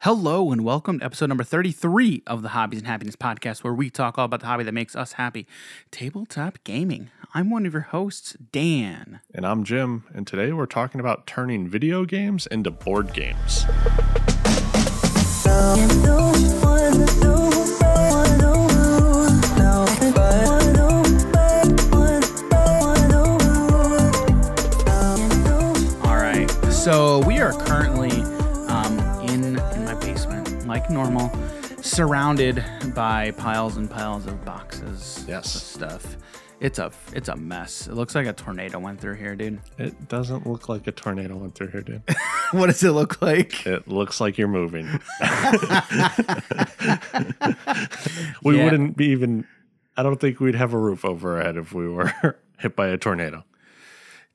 Hello and welcome to episode number 33 of the Hobbies and Happiness podcast, where we talk all about the hobby that makes us happy tabletop gaming. I'm one of your hosts, Dan. And I'm Jim, and today we're talking about turning video games into board games. All right, so we normal, surrounded by piles and piles of boxes. Yes. of stuff. It's a it's a mess. It looks like a tornado went through here, dude. It doesn't look like a tornado went through here, dude. What does it look like? It looks like you're moving. we Yeah. wouldn't be even, I don't think we'd have a roof over our head if we were hit by a tornado.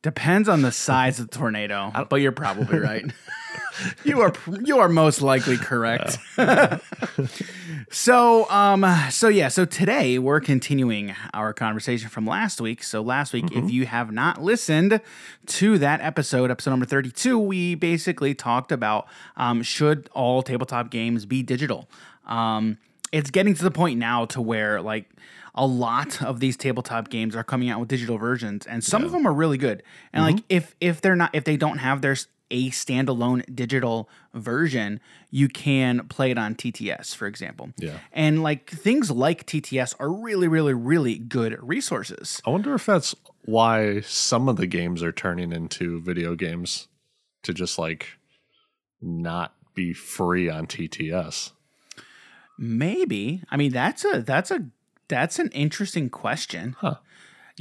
Depends on the size of the tornado, but you're probably right. you are you are most likely correct. so um so yeah, so today we're continuing our conversation from last week. So last week if you have not listened to that episode, episode number 32, we basically talked about um should all tabletop games be digital? Um it's getting to the point now to where like a lot of these tabletop games are coming out with digital versions and some of them are really good. And like mm-hmm. if if they're not if they don't have their a standalone digital version you can play it on tts for example. Yeah. and like things like tts are really really really good resources. I wonder if that's why some of the games are turning into video games to just like not be free on TTS. maybe. I mean that's a that's a that's an interesting question Huh.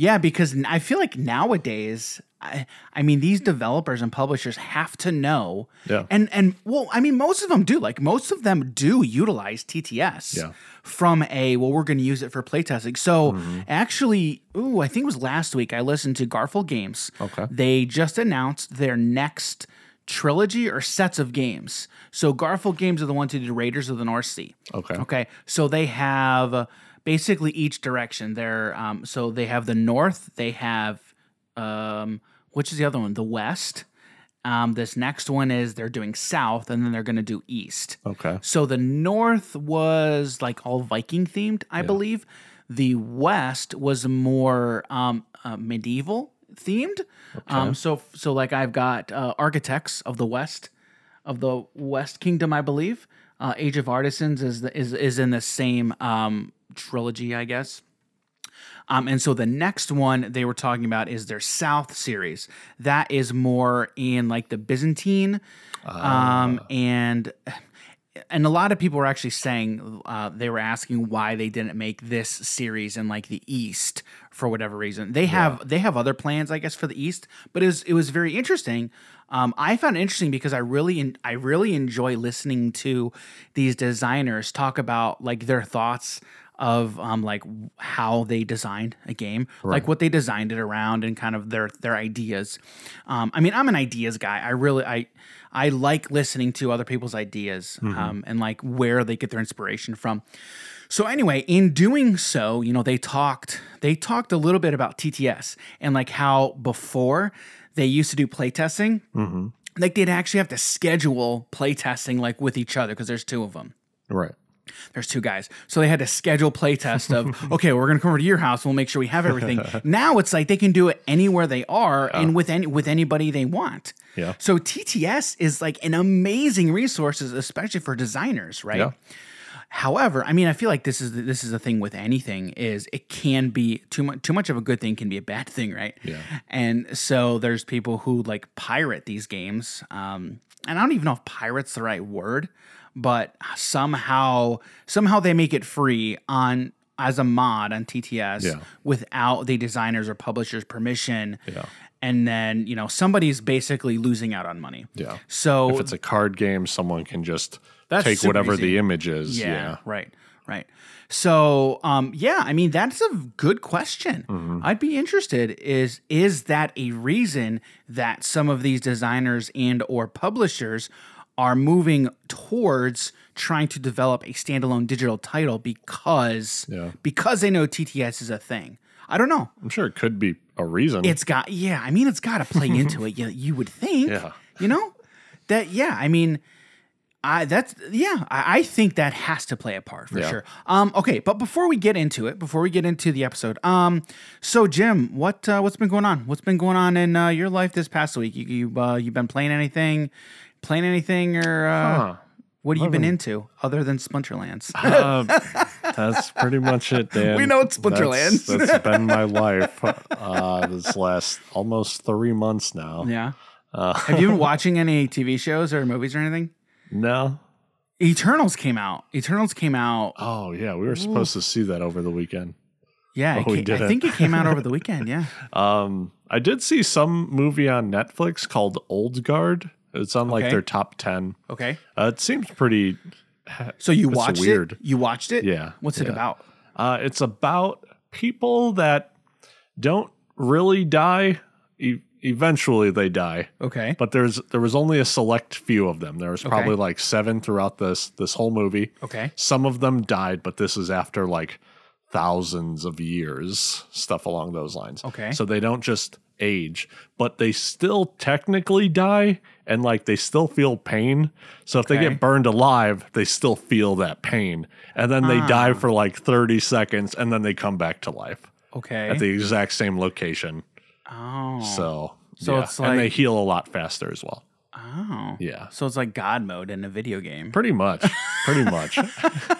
Yeah, because I feel like nowadays, I, I mean, these developers and publishers have to know. Yeah. And and well, I mean, most of them do. Like most of them do utilize TTS. Yeah. From a well, we're going to use it for playtesting. So Mm-hmm. actually, ooh, I think it was last week. I listened to Garphill Games. Okay. They just announced their next trilogy or sets of games. So Garphill Games are the ones who did Raiders of the North Sea. Okay. Okay, so they have uh, basically each direction. They're um, so they have the north. They have um, which is the other one? The west. Um, this next one is they're doing south, and then they're going to do east. Okay. So the north was like all Viking themed, I believe. The west was more um, uh, medieval themed. Um, so so like I've got uh, architects of the west of the West Kingdom, I believe. Uh, Age of Artisans is the, is is in the same um, trilogy, I guess. Um, and so the next one they were talking about is their South series. That is more in like the Byzantine, um, and and a lot of people were actually saying uh, they were asking why they didn't make this series in like the East for whatever reason. They have they have other plans, I guess, for the East, but it was it was very interesting. Um, I found it interesting because I really en- I really enjoy listening to these designers talk about like their thoughts of um, like how they designed a game, like what they designed it around, and kind of their their ideas. Um, I mean, I'm an ideas guy. I really I I like listening to other people's ideas um, and like where they get their inspiration from. So anyway, in doing so, you know, they talked they talked a little bit about TTS and like how before they used to do playtesting, like they'd actually have to schedule playtesting like with each other because there's two of them Right. There's two guys. So they had to schedule playtest of, okay, we're gonna come over to your house. We'll make sure we have everything. now it's like they can do it anywhere they are and with any with anybody they want. Yeah. So TTS is like an amazing resource, especially for designers, right? Yeah. However, I mean, I feel like this is this is the thing with anything is it can be too much too much of a good thing can be a bad thing, right? Yeah. And so there's people who like pirate these games. Um, and I don't even know if pirate's the right word, but somehow somehow they make it free on as a mod on TTS Yeah. without the designers or publishers' permission. Yeah. And then, you know, somebody's basically losing out on money. Yeah. So If it's a card game, someone can just take whatever easy. the image is. Yeah, Yeah. right, right. So, um, yeah, I mean that's a good question. Mm-hmm. I'd be interested. Is is that a reason that some of these designers and or publishers are moving towards trying to develop a standalone digital title because Yeah. because they know TTS is a thing? I don't know. I'm sure it could be a reason. It's got yeah. I mean, it's got to play into it. You, you would think. Yeah. You know that yeah. I mean, I that's yeah. I, I think that has to play a part for Yeah. sure. Um, okay, but before we get into it, before we get into the episode, um, so Jim, what uh, what's been going on? What's been going on in uh, your life this past week? You you uh, you been playing anything? Playing anything or uh, Huh. what have you been into other than Splinterlands? Uh, that's pretty much it, Dan. We know it's Splinterlands. That's, that's been my life uh, this last almost three months now. yeah. Uh, Have you been watching any TV shows or movies or anything? no. Eternals came out. Eternals came out. Oh yeah, we were supposed to see that over the weekend. Yeah, Oh, we I think it came out over the weekend. Yeah. Um, I did see some movie on Netflix called Old Guard. It's on like Okay. their top ten. Okay. Uh, it seems pretty. So you watched weird. it? You watched it? Yeah, What's it yeah. about? Uh, it's about people that don't really die. E- eventually, they die. Okay. but there's there was only a select few of them. There was probably like seven throughout this this whole movie. Okay. Some of them died, but this is after like thousands of years, stuff along those lines. Okay. So they don't just age, but they still technically die and like they still feel pain. So if they get burned alive, they still feel that pain. And then they Ah. die for like 30 seconds and then they come back to life Okay. at the exact same location. oh. So So yeah. it's and they heal a lot faster as well. oh. Yeah. So it's like God mode in a video game. Pretty much. Pretty much.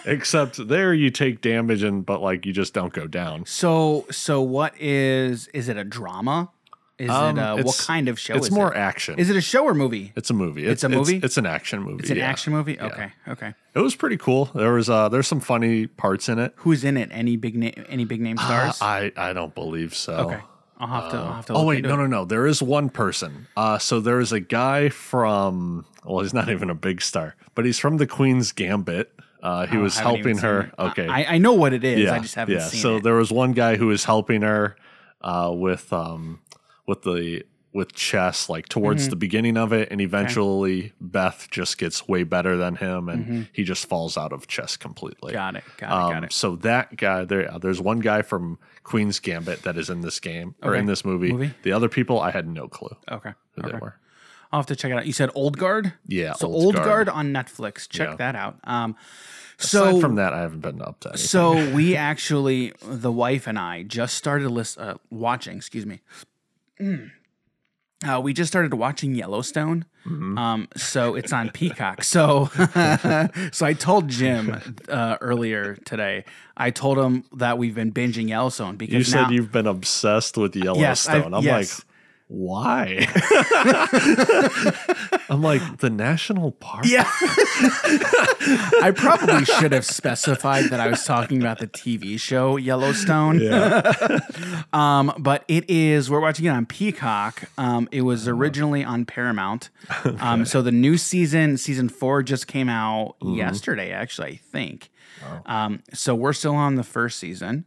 Except there you take damage and but like you just don't go down. So so what is is it a drama? Is Um, it uh, what it's- kind of show It's is more it? action. Is it a show or movie? it's a movie. It's a movie? It's, an action movie. It's an yeah. action movie. Okay. Okay. It was pretty cool. There was uh there's some funny parts in it. Who's in it? Any big name? Any big name Uh, stars? I I don't believe so. okay. I'll have to. I'll have to. Oh wait, into no, it. no, no. There is one person. Uh, so there is a guy from. Well, he's not even a big star, but he's from the Queen's Gambit. Uh, he Oh, was I haven't even helping seen her. it. Okay, I, I know what it is. yeah, I just haven't yeah. seen so it. there was one guy who was helping her uh, with um with the with chess like towards Mm-hmm. the beginning of it, and eventually Beth just gets way better than him, and he just falls out of chess completely. Mm-hmm. Got it. Got it. Um, got it. So that guy there, there's one guy from Queen's Gambit that is in this game or in this movie. Movie? The other people, I had no clue Okay. who Okay. they were. I'll have to check it out. You said Old Guard. Yeah, So Old Old, Guard. Guard. on Netflix. Check Yeah. that out. Um, Aside so from that, I haven't been up to anything. So we actually, the wife and I, just started list, uh, watching. Excuse me. Mm. Uh, we just started watching Yellowstone. Mm-hmm. Um, so it's on Peacock. So, so I told Jim uh, earlier today. I told him that we've been binging Yellowstone because you said now, you've been obsessed with Yes, Yellowstone. I'm yes. like, why? I'm like the national park. Yeah. I probably should have specified that I was talking about the TV show Yellowstone. Yeah. Um, but it is, we're watching it on Peacock. Um, it was originally on Paramount. Um, so the new season, season four, just came out yesterday, actually, I think. Um, so we're still on the first season.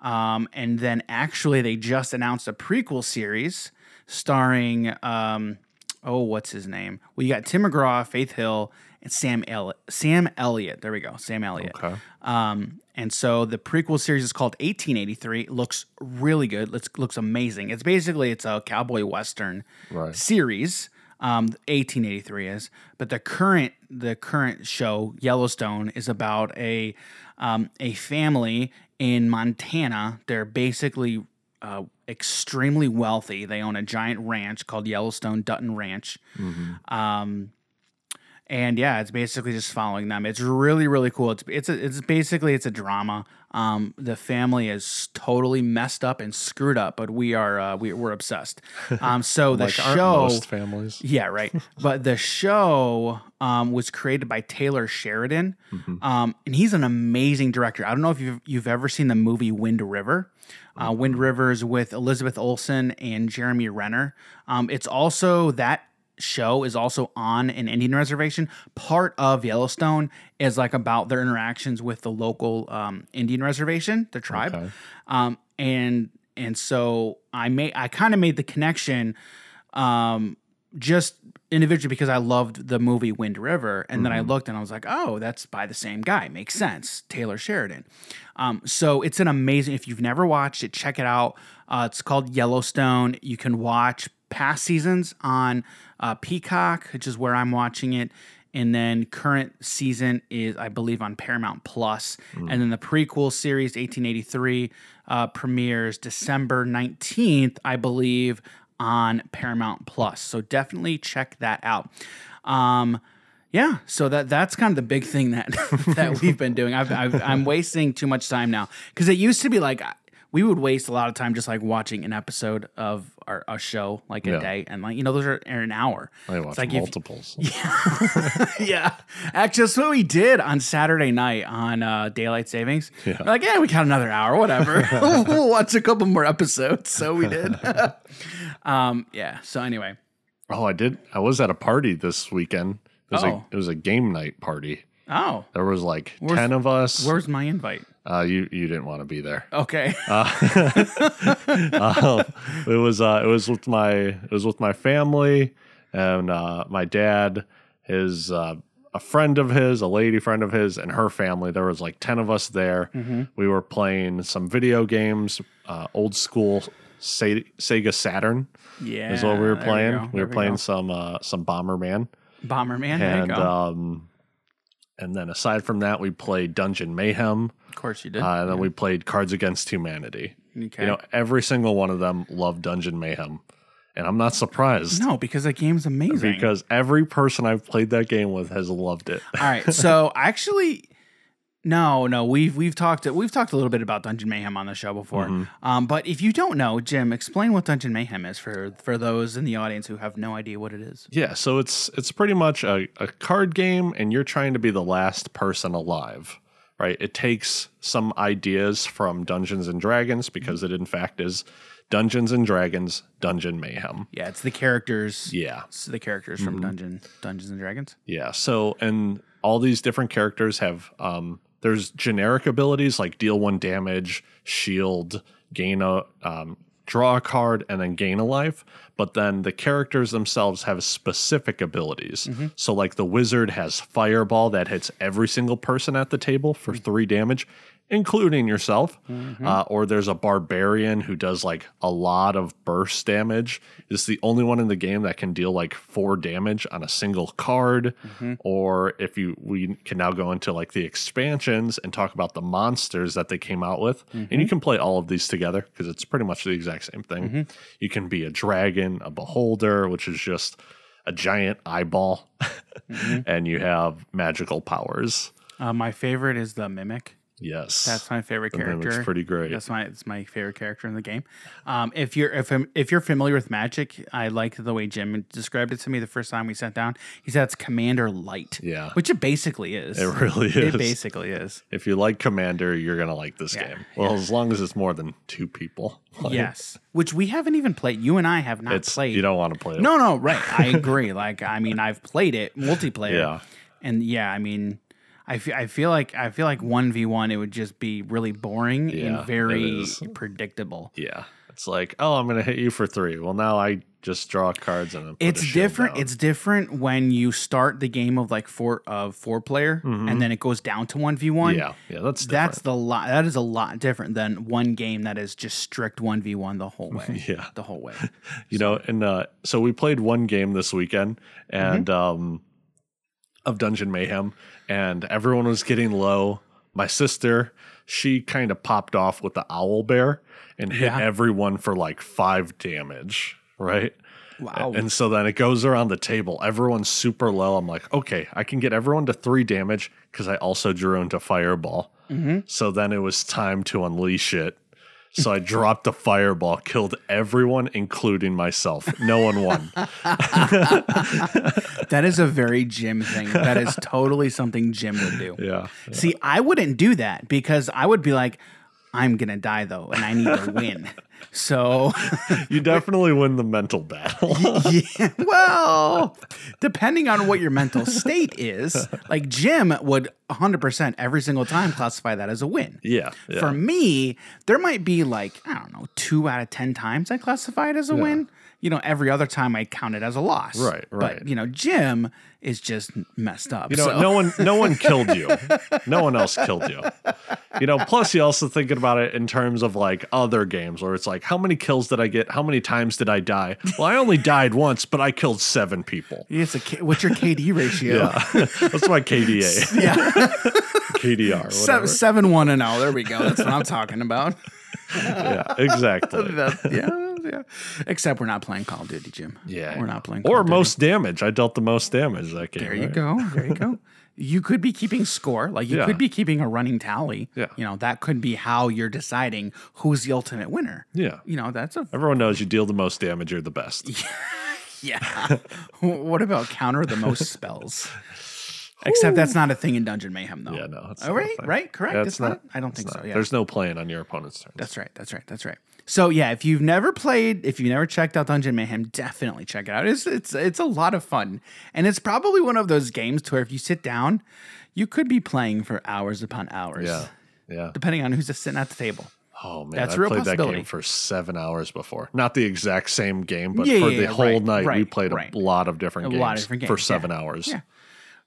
Um, and then actually, they just announced a prequel series starring, um, oh, what's his name? Well, you got Tim McGraw, Faith Hill, and Sam El- Sam Elliott. There we go, Sam Elliott. Okay. Um, and so the prequel series is called 1883. It looks really good. Looks looks amazing. It's basically it's a cowboy western Right. series. Um, 1883 is, but the current the current show Yellowstone is about a um, a family in Montana. They're basically uh, extremely wealthy. They own a giant ranch called Yellowstone Dutton Ranch. Um, and yeah, it's basically just following them. It's really really cool. It's it's a, it's basically it's a drama. Um, the family is totally messed up and screwed up, but we are uh, we, we're obsessed. Um, so the Like show, most families. yeah, right. but the show um, was created by Taylor Sheridan, um, and he's an amazing director. I don't know if you've you've ever seen the movie Wind River. Uh, Wind Rivers with Elizabeth Olsen and Jeremy Renner. Um, it's also that show is also on an Indian reservation. Part of Yellowstone is like about their interactions with the local um, Indian reservation, the tribe. Okay. Um, and and so I made I kind of made the connection um, just individually because I loved the movie Wind River, and then I looked and I was like, oh, that's by the same guy. Makes sense, Taylor Sheridan. Um, so it's an amazing. If you've never watched it, check it out. Uh, it's called Yellowstone. You can watch past seasons on uh, Peacock, which is where I'm watching it. and then current season is, I believe, on Paramount Plus. and then the prequel series, 1883, uh, premieres December 19th, I believe, on Paramount Plus. So definitely check that out. Um, yeah, so that that's kind of the big thing that that we've been doing. I've, I've, I'm wasting too much time now because it used to be like we would waste a lot of time just like watching an episode of our a show like a Yeah. day, and like you know those are an hour. I watch like if- multiples. yeah, Yeah. actually, that's what we did on Saturday night on uh, daylight savings. Yeah. We're like, yeah, we got another hour, whatever. we'll watch a couple more episodes. So we did. Um, yeah. So anyway, Oh, I did. I was at a party this weekend. It was, Oh. a, it was a game night party. oh, There was like Where's- ten of us. where's my invite? Uh, you you didn't want to be there. Okay. um, it was uh, it was with my it was with my family and uh, my dad, his uh, a friend of his, a lady friend of his, and her family. There was like ten of us there. Mm-hmm. We were playing some video games, uh, old school Se- Sega Saturn yeah. is what we were playing. We, there were playing go. some uh, some Bomberman, Bomberman. And um, and then aside from that, we played Dungeon Mayhem, of course you did. uh, and then we played Cards Against Humanity. okay. You know, every single one of them loved Dungeon Mayhem. And I'm not surprised no, because that game's amazing. because every person I've played that game with has loved it. All right. So actually, no, no, we've we've talked we've talked a little bit about Dungeon Mayhem on the show before. Mm-hmm. Um, but if you don't know, Jim, explain what Dungeon Mayhem is for for those in the audience who have no idea what it is. Yeah, so it's it's pretty much a, a card game and you're trying to be the last person alive. Right? It takes some ideas from Dungeons and Dragons because it in fact is Dungeons and Dragons Dungeon Mayhem. Yeah, it's the characters. Yeah. It's the characters Mm-hmm. from Dungeon Dungeons and Dragons. Yeah. So, and all these different characters have, um, there's generic abilities like deal one damage, shield, gain a, um, draw a card, and then gain a life. But then the characters themselves have specific abilities. So, like the wizard has fireball that hits every single person at the table for three damage. Including yourself, mm-hmm. uh, or there's a barbarian who does like a lot of burst damage. Is the only one in the game that can deal like four damage on a single card. Mm-hmm. Or if you we can now go into like the expansions and talk about the monsters that they came out with. And you mm-hmm. can play all of these together because it's pretty much the exact same thing. You can be a dragon a beholder which is just a giant eyeball. And you have magical powers. Uh, my favorite is the mimic. Yes That's my favorite character. pretty great. That's my it's my favorite character in the game. Um, if you're if I'm, if you're familiar with Magic, I like the way Jim described it to me the first time we sat down. He said it's Commander Light. Yeah. which it basically is. it really is It basically is. if you like commander you're gonna like this Yeah, game well as long as it's more than two people Like, Yes, which we haven't even played. You and I have not it's played. you don't want to play it no, no, right. I agree. like, I mean, I've played it multiplayer. Yeah. and yeah, I mean. I feel, I feel like I feel like one v one it would just be really boring Yeah, and very predictable. Yeah. It's like, oh, I'm going to hit you for three. Well, now I just draw cards and it's different it's different when you start the game of like four of four player and then it goes down to 1v1 Mm-hmm. yeah. Yeah. That's that's the lot that is a lot different than one game that is just strict 1v1 the whole way Yeah. the whole way you know, and uh, so we played one game this weekend and Mm-hmm. um, of Dungeon Mayhem, and everyone was getting low. My sister, she kind of popped off with the owl bear and hit Yeah. everyone for like five damage, right? wow And so then it goes around the table. Everyone's super low. I'm like, okay, I can get everyone to three damage because I also drew into fireball. Mm-hmm. So then it was time to unleash it. So I dropped a fireball, killed everyone, including myself. No one won. that is a very jim thing that is totally something jim would do yeah. see i wouldn't do that because i would be like i'm gonna die though and i need to win so You definitely win the mental battle. yeah, well, depending on what your mental state is, like Jim would 100% every single time classify that as a win. yeah. yeah. For me, there might be like, I don't know, two out of 10 times I classify it as a win. You know, every other time I count it as a loss. Right, right. But you know, Jim is just messed up. You know, so. no one, no one killed you. No one else killed you. You know. Plus, you also thinking about it in terms of like other games, where it's like, how many kills did I get? How many times did I die? Well, I only died once, but I killed seven people. It's a what's your KD ratio? Yeah, that's my KDA, yeah. KDR, seven, seven one and zero. There we go. That's what I'm talking about. Yeah, exactly. That- yeah, yeah. Except we're not playing Call of Duty, Jim. Yeah, we're not playing. Call Or of Duty. most damage. I dealt the most damage that game. There you right? go. There you go. You could be keeping score, like you Yeah. could be keeping a running tally. Yeah. You know, that could be how you're deciding who's the ultimate winner. Yeah. You know, that's a Everyone knows you deal the most damage, you're the best. yeah. what about counter the most spells? Except that's not a thing in Dungeon Mayhem, though. Yeah, no. Oh, not a right, right, correct. Yeah, it's, not. I don't think it's so. Yeah, There's no playing on your opponent's turn. That's right. That's right. That's right. So yeah, if you've never played, if you've never checked out Dungeon Mayhem, definitely check it out. It's it's it's a lot of fun, and it's probably one of those games to where if you sit down, you could be playing for hours upon hours. Yeah. Yeah. Depending on who's just sitting at the table. Oh man, That's I real played that game for seven hours before. Not the exact same game, but Yeah, for yeah, the whole right, night we played right. a lot of different A games lot of different for seven yeah. hours. Yeah.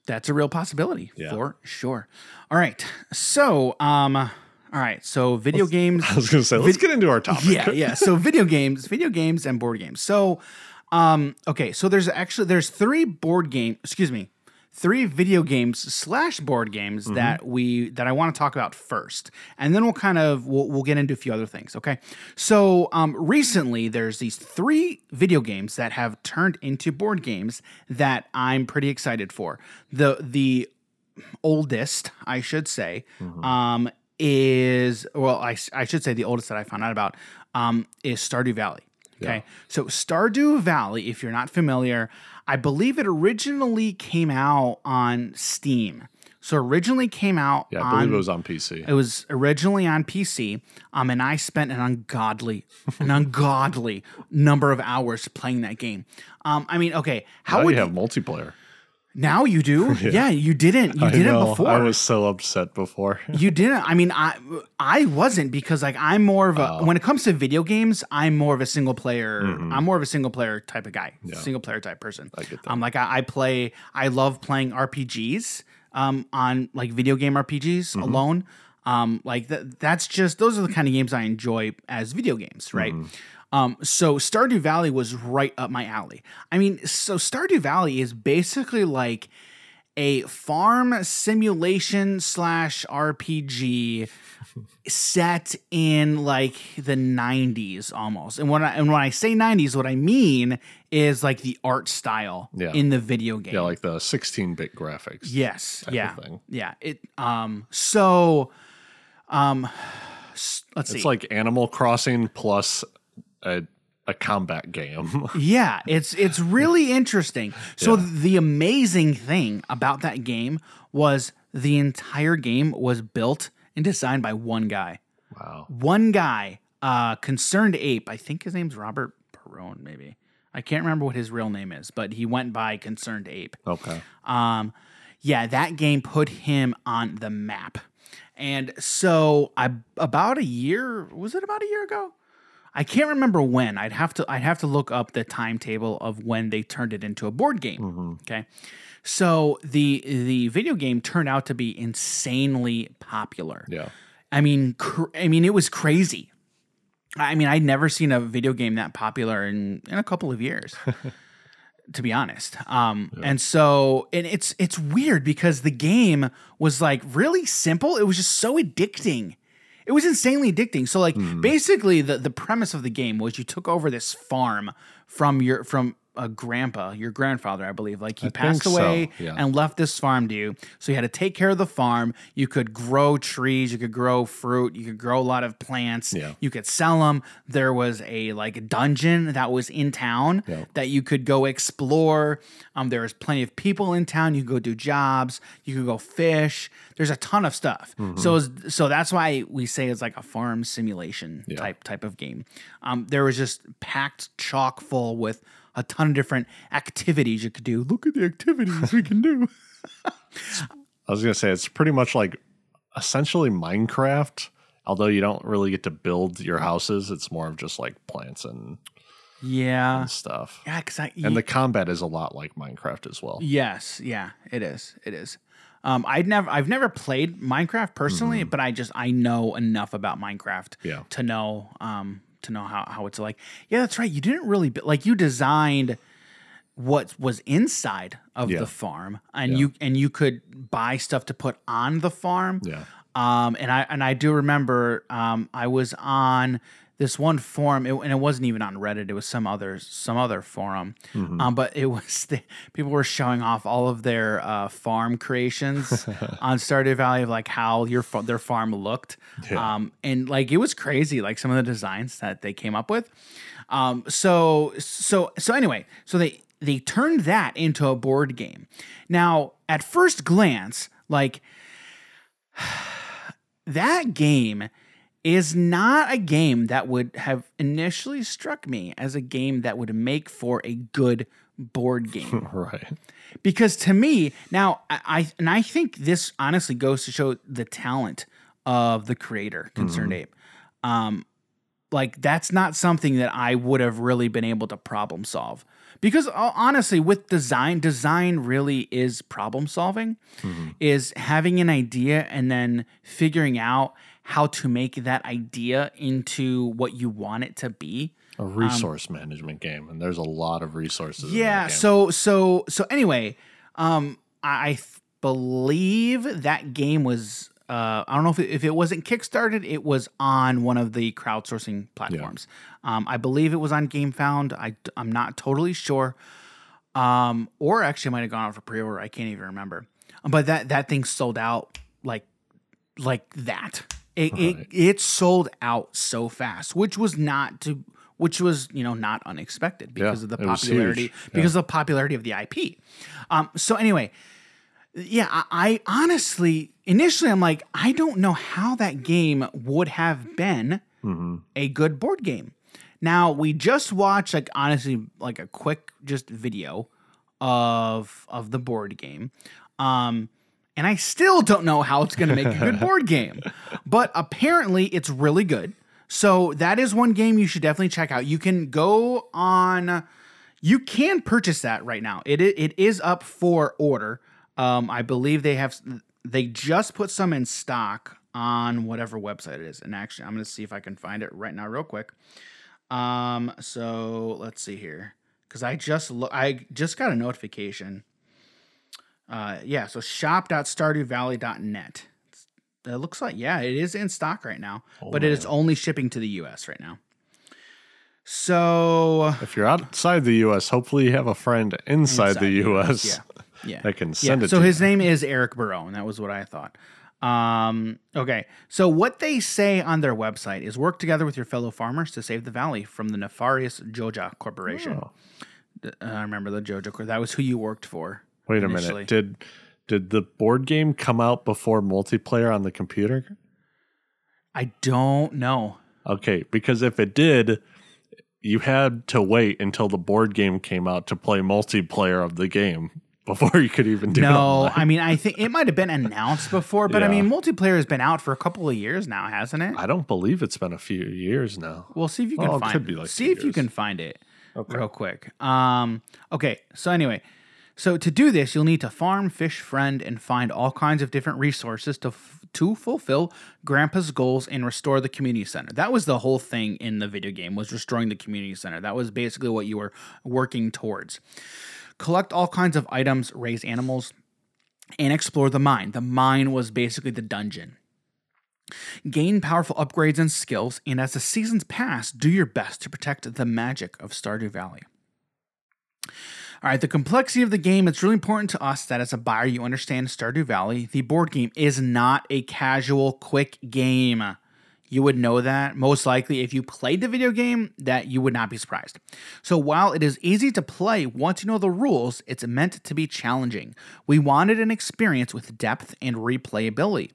That's a real possibility for sure. All right. So, um, all right. So video games. I was gonna say, let's get into our topic. yeah, yeah. So video games, video games, and board games. So, um, okay. So there's actually there's three board game. Excuse me, three video games slash board games Mm-hmm. that we that I want to talk about first, and then we'll kind of we'll, we'll get into a few other things. Okay. So um, recently there's these three video games that have turned into board games that I'm pretty excited for. The the oldest, I should say, um, is well, I, I should say the oldest that I found out about um, is Stardew Valley. Okay, so Stardew Valley, if you're not familiar, I believe it originally came out on Steam. So originally came out Yeah, I on believe it was on PC. it was originally on PC, um, and I spent an ungodly, an ungodly number of hours playing that game. Um, I mean, okay, how now would you have multiplayer. Now you do? yeah. you didn't. You didn't know, before. I was so upset before. You didn't. I mean, I I wasn't because like I'm more of a when it comes to video games, I'm more of a single player. I'm more of a single player type of guy, single player type person. I get that. Um, like I, I play. I love playing RPGs. Um, on like video game RPGs alone. Um, like that. That's just those are the kind of games I enjoy as video games, right? Um, so Stardew Valley was right up my alley. I mean, so Stardew Valley is basically like a farm simulation slash RPG set in like the 90s almost. And when I and when I say 90s, what I mean is like the art style Yeah. in the video game. Yeah, like the 16-bit graphics. yes, yeah, yeah. It um so um let's see. It's like Animal Crossing plus a a combat game. Yeah, it's it's really interesting. So the amazing thing about that game was the entire game was built and designed by one guy. wow. One guy, uh ConcernedApe, I think his name's Robert Perone maybe. I can't remember what his real name is, but he went by ConcernedApe. Okay. Um, yeah, that game put him on the map. And so I about a year was it about a year ago? I can't remember when. I'd have to I'd have to look up the timetable of when they turned it into a board game. Okay. So the the video game turned out to be insanely popular. Yeah. I mean, cr- I mean, it was crazy. I mean, I'd never seen a video game that popular in in a couple of years, to be honest. Um, and so, and it's it's weird because the game was like really simple. It was just so addicting. It was insanely addicting. So, like, hmm. basically, the the premise of the game was you took over this farm from your from a grandpa, your grandfather, I believe. Like he passed think so, away yeah. and left this farm to you. So you had to take care of the farm. You could grow trees, you could grow fruit, you could grow a lot of plants. Yeah. You could sell them. There was a like dungeon that was in town Yeah. that you could go explore. Um, there was plenty of people in town. You could go do jobs. You could go fish. There's a ton of stuff. Mm-hmm. So it's- so that's why we say it's like a farm simulation type type of game. Um, there was just packed chock full with a ton of different activities you could do. Look at the activities we can do. I was gonna say it's pretty much like essentially Minecraft, although you don't really get to build your houses. It's more of just like plants and Yeah. and stuff. Yeah, because I And the combat is a lot like Minecraft as well. Yes, yeah, it is. It is. Um, I'd never, I've never played Minecraft personally, but I just I know enough about Minecraft Mm-hmm. Yeah. to know, um, to know how how it's like. Yeah, that's right. You didn't really like you designed what was inside of Yeah. the farm, and you and you could buy stuff to put on the farm. Yeah. Um, and I and I do remember um, I was on this one forum, it, and it wasn't even on Reddit. It was some other some other forum. Um, but it was the, people were showing off all of their uh, farm creations on Stardew Valley of like how your their farm looked. Yeah. Um, and like it was crazy, like some of the designs that they came up with. Um, so so so anyway, so they they turned that into a board game. Now, at first glance, like that game is not a game that would have initially struck me as a game that would make for a good board game. Right. because to me now I, I and I think this honestly goes to show the talent of the creator ConcernedApe. Um like that's not something that I would have really been able to problem solve. Because uh, honestly with design design really is problem solving is having an idea and then figuring out how to make that idea into what you want it to be A resource management game, and there's a lot of resources. in yeah so so so anyway um i th- believe that game was uh, I don't know if it, if it wasn't kickstarted, it was on one of the crowdsourcing platforms. Um, I believe it was on GameFound. I, I'm not totally sure. Um, or actually, it might have gone out for pre-order. I can't even remember. But that that thing sold out like like that. It, it Right. it sold out so fast, which was not to which was you know not unexpected because Yeah, of the popularity huge. because of the popularity of the IP. Um, so anyway, yeah, I, I honestly initially I'm like I don't know how that game would have been Mm-hmm. a good board game. Now we just watched like honestly like a quick just video of of the board game. Um and I still don't know how it's going to make a good board game. But apparently it's really good. So that is one game you should definitely check out. You can go on you can purchase that right now. It it is up for order. Um I believe they have they just put some in stock on whatever website it is. And actually I'm going to see if I can find it right now real quick. Um so let's see here cuz I just lo- I just got a notification uh, yeah, so shop.stardewvalley.net. It looks like, yeah, it is in stock right now, but it is only shipping to the US right now. So, If you're outside the U.S., hopefully you have a friend inside, the U.S. yeah, yeah. that can send yeah. it So his name is Eric Barone. That was what I thought. Um, okay. So what they say on their website is work together with your fellow farmers to save the valley from the nefarious Joja Corporation. Oh. Uh, I remember the Joja Corp. That was who you worked for. Wait a initially. minute. Did did the board game come out before multiplayer on the computer? I don't know. Okay, because if it did, you had to wait until the board game came out to play multiplayer of the game before you could even do it. No. I mean I think it might have been announced before, but I mean multiplayer has been out for a couple of years now, hasn't it? I don't believe it's been a few years now. We'll see if you can Well, it find be like see if you can find it real quick. Um okay, so anyway, so to do this, you'll need to farm, fish, friend, and find all kinds of different resources to f- to fulfill Grandpa's goals and restore the community center. That was the whole thing in the video game was restoring the community center. That was basically what you were working towards. Collect all kinds of items, raise animals, and explore the mine. The mine was basically the dungeon. Gain powerful upgrades and skills, and as the seasons pass, do your best to protect the magic of Stardew Valley. All right, the complexity of the game, it's really important to us that as a buyer, you understand Stardew Valley. The board game is not a casual, quick game. You would know that most likely if you played the video game, that you would not be surprised. So while it is easy to play once you know the rules, it's meant to be challenging. We wanted an experience with depth and replayability.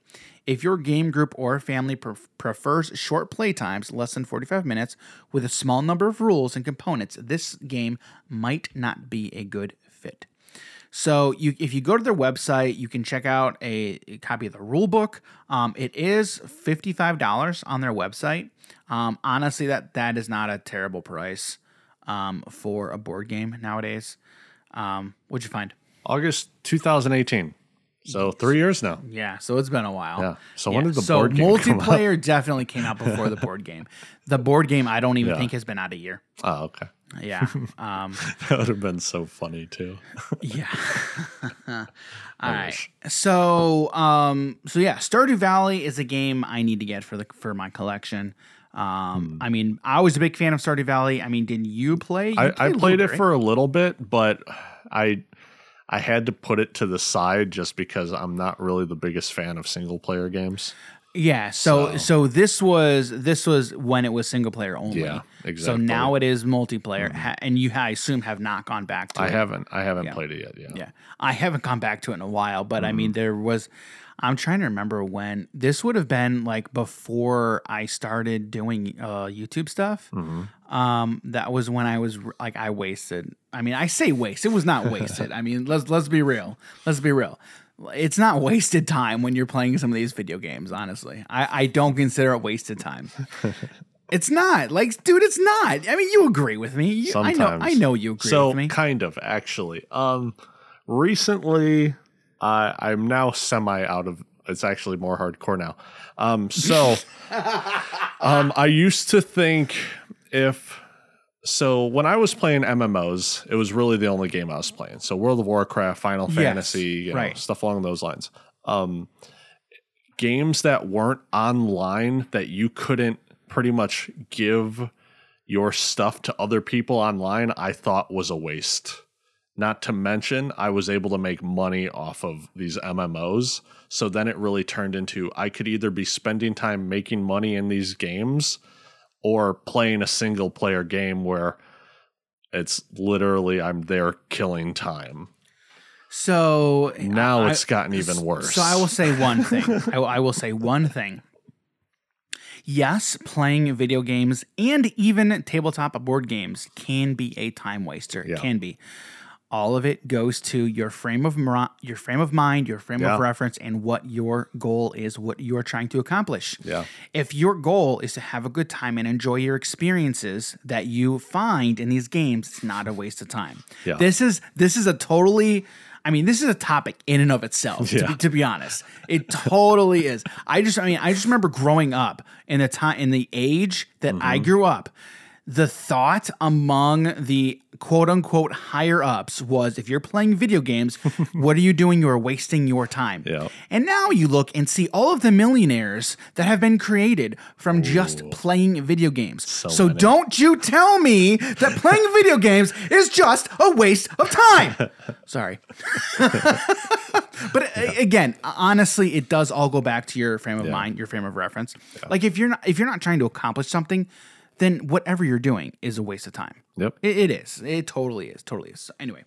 If your game group or family pref- prefers short playtimes, less than 45 minutes, with a small number of rules and components, this game might not be a good. So you, if you go to their website, you can check out a, a copy of the rule book. Um, it is fifty-five dollars on their website. Um, honestly, that that is not a terrible price. um, for a board game nowadays. Um, what'd you find? August 2018. So three years now. Yeah, so it's been a while. Yeah. So when did the so board game come out? multiplayer definitely came out before the board game. The board game I don't even Yeah. think has been out a year. Oh, okay. Yeah. Um, That would have been so funny too. yeah. All right. So um so yeah, Stardew Valley is a game I need to get for the for my collection. Hmm. Um I mean, I was a big fan of Stardew Valley. I mean, didn't you play? You I, I a little played it right? for a little bit, but I I had to put it to the side just because I'm not really the biggest fan of single player games. Yeah, so, So- this was this was when it was single player only. Yeah, So exactly. Mm-hmm. now it is multiplayer, ha- and you I assume have not gone back to I it. haven't I haven't played it yet. Yeah. Yeah, I haven't gone back to it in a while, but I Mm-hmm. mean, there was. I'm trying to remember when this would have been like before I started doing uh, YouTube stuff. Mm-hmm. Um, that was when I was like I wasted. I mean, I say waste. It was not wasted. I mean, let's let's be real. Let's be real. It's not wasted time when you're playing some of these video games. Honestly, I, I don't consider it wasted time. It's not like, dude. It's not. I mean, you agree with me. You, I know. Sometimes. I know you agree so with me. kind of actually. Um, recently, I I'm now semi out of. It's actually more hardcore now. Um, so, um, I used to think if so when I was playing MMOs, it was really the only game I was playing. So World of Warcraft, Final Yes, Fantasy, you know, right. stuff along those lines. Um, games that weren't online that you couldn't pretty much give your stuff to other people online, I thought was a waste. Not to mention, I was able to make money off of these MMOs. So then it really turned into I could either be spending time making money in these games or playing a single player game where it's literally I'm there killing time. So Now I- it's gotten even worse. So I will say one thing. I, will- I will say one thing. Yes, playing video games and even tabletop board games can be a time waster. It Yeah. can be. All of it goes to your frame of your frame of mind, your frame Yeah. of reference, and what your goal is, what you are trying to accomplish. Yeah. If your goal is to have a good time and enjoy your experiences that you find in these games, it's not a waste of time. Yeah. This is this is a totally I mean, this is a topic in and of itself, to, be, to be honest. It totally is. I just I mean, I just remember growing up in the time in the age that Mm-hmm. I grew up, the thought among the quote unquote higher ups was if you're playing video games, what are you doing? You are wasting your time. Yeah. And now you look and see all of the millionaires that have been created from just playing video games. So, many. don't you tell me that playing video games is just a waste of time. Sorry. but uh, again, honestly, it does all go back to your frame of mind, your frame of reference. Like if you're not if you're not trying to accomplish something, then whatever you're doing is a waste of time. Yep. It, it is. It totally is. Totally is. So anyway,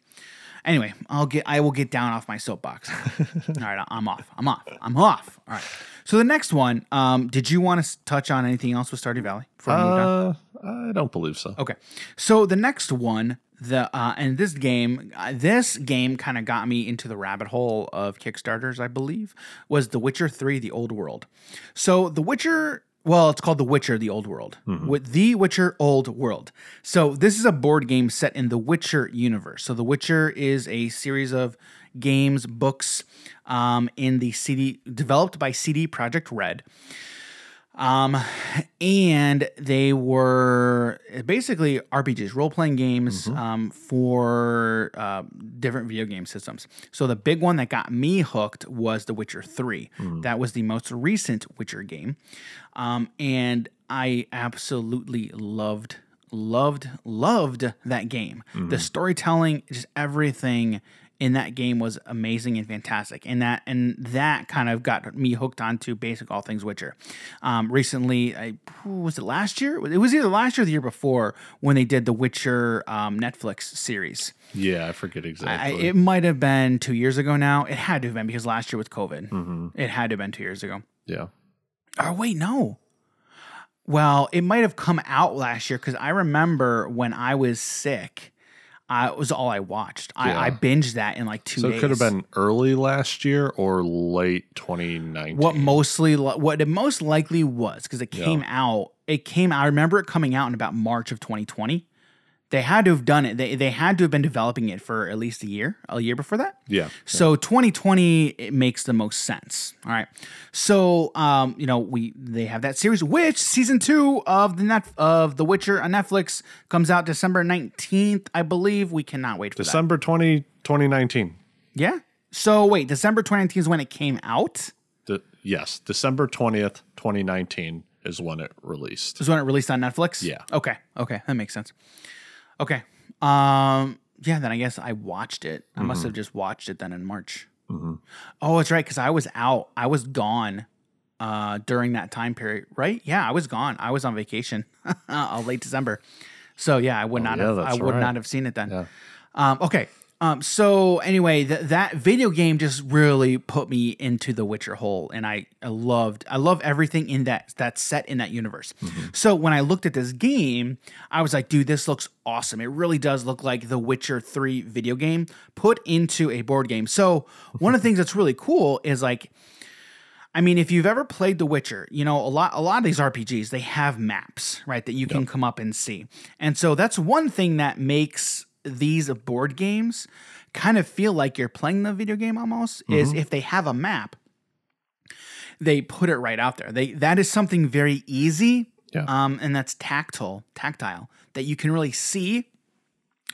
anyway, I'll get. I will get down off my soapbox. All right, I'm off. I'm off. I'm off. All right. So the next one. Um, did you want to touch on anything else with Stardew Valley? Before we move on? Uh, I don't believe so. Okay. So the next one, the uh, and this game, uh, this game kind of got me into the rabbit hole of Kickstarters. I believe was The Witcher Three: The Old World. So The Witcher. Well, it's called The Witcher: The Old World. With The Witcher: Old World. So this is a board game set in the Witcher universe. So The Witcher is a series of games, books, um, in the CD developed by CD Projekt Red. Um, and they were basically RPGs, role playing games, um, for uh, different video game systems. So the big one that got me hooked was The Witcher 3. That was the most recent Witcher game. Um, and I absolutely loved, loved, loved that game. The storytelling, just everything in that game was amazing and fantastic. And that and that kind of got me hooked onto basic all things witcher. Um, recently I, was it last year? It was either last year or the year before when they did the witcher um, netflix series. Yeah, I forget I, exactly. it might have been two years ago now. It had to have been because last year with covid. It had to have been two years ago. Yeah. Oh wait, no. Well, it might have come out last year because I remember when I was sick, I, it was all I watched. I, I binged that in like two So days. it could have been early last year or late 2019. what mostly what it most likely was because it came out. It came. out. I remember it coming out in about March of 2020. They had to have done it. They they had to have been developing it for at least a year, a year before that. Yeah. So 2020 it makes the most sense. All right. So um, you know, we they have that series, which season two of the net of The Witcher on Netflix comes out December 19th, I believe. We cannot wait for that. December 20, 2019. Yeah. So wait, December 2019 is when it came out. De- yes, December 20th, 2019 is when it released. Is when it released on Netflix. Yeah. Okay. Okay, that makes sense. Okay. Um. Yeah. Then I guess I watched it. I must have just watched it then in March. Oh, that's right. Because I was out. I was gone. Uh, during that time period, right? Yeah, I was gone. I was on vacation, uh, late December. So yeah, I would not yeah, have. I would right. not have seen it then. Yeah. Um, okay. Um, so anyway, th- that video game just really put me into the Witcher hole, and I, I loved I love everything in that that's set in that universe. So when I looked at this game, I was like, dude, this looks awesome. It really does look like the Witcher Three video game put into a board game. So one of the things that's really cool is like. I mean, if you've ever played The Witcher, you know, a lot a lot of these RPGs, they have maps, right, that you can come up and see. And so that's one thing that makes these board games kind of feel like you're playing the video game almost is if they have a map, they put it right out there. They that is something very easy Yeah. um, and that's tactile, tactile that you can really see.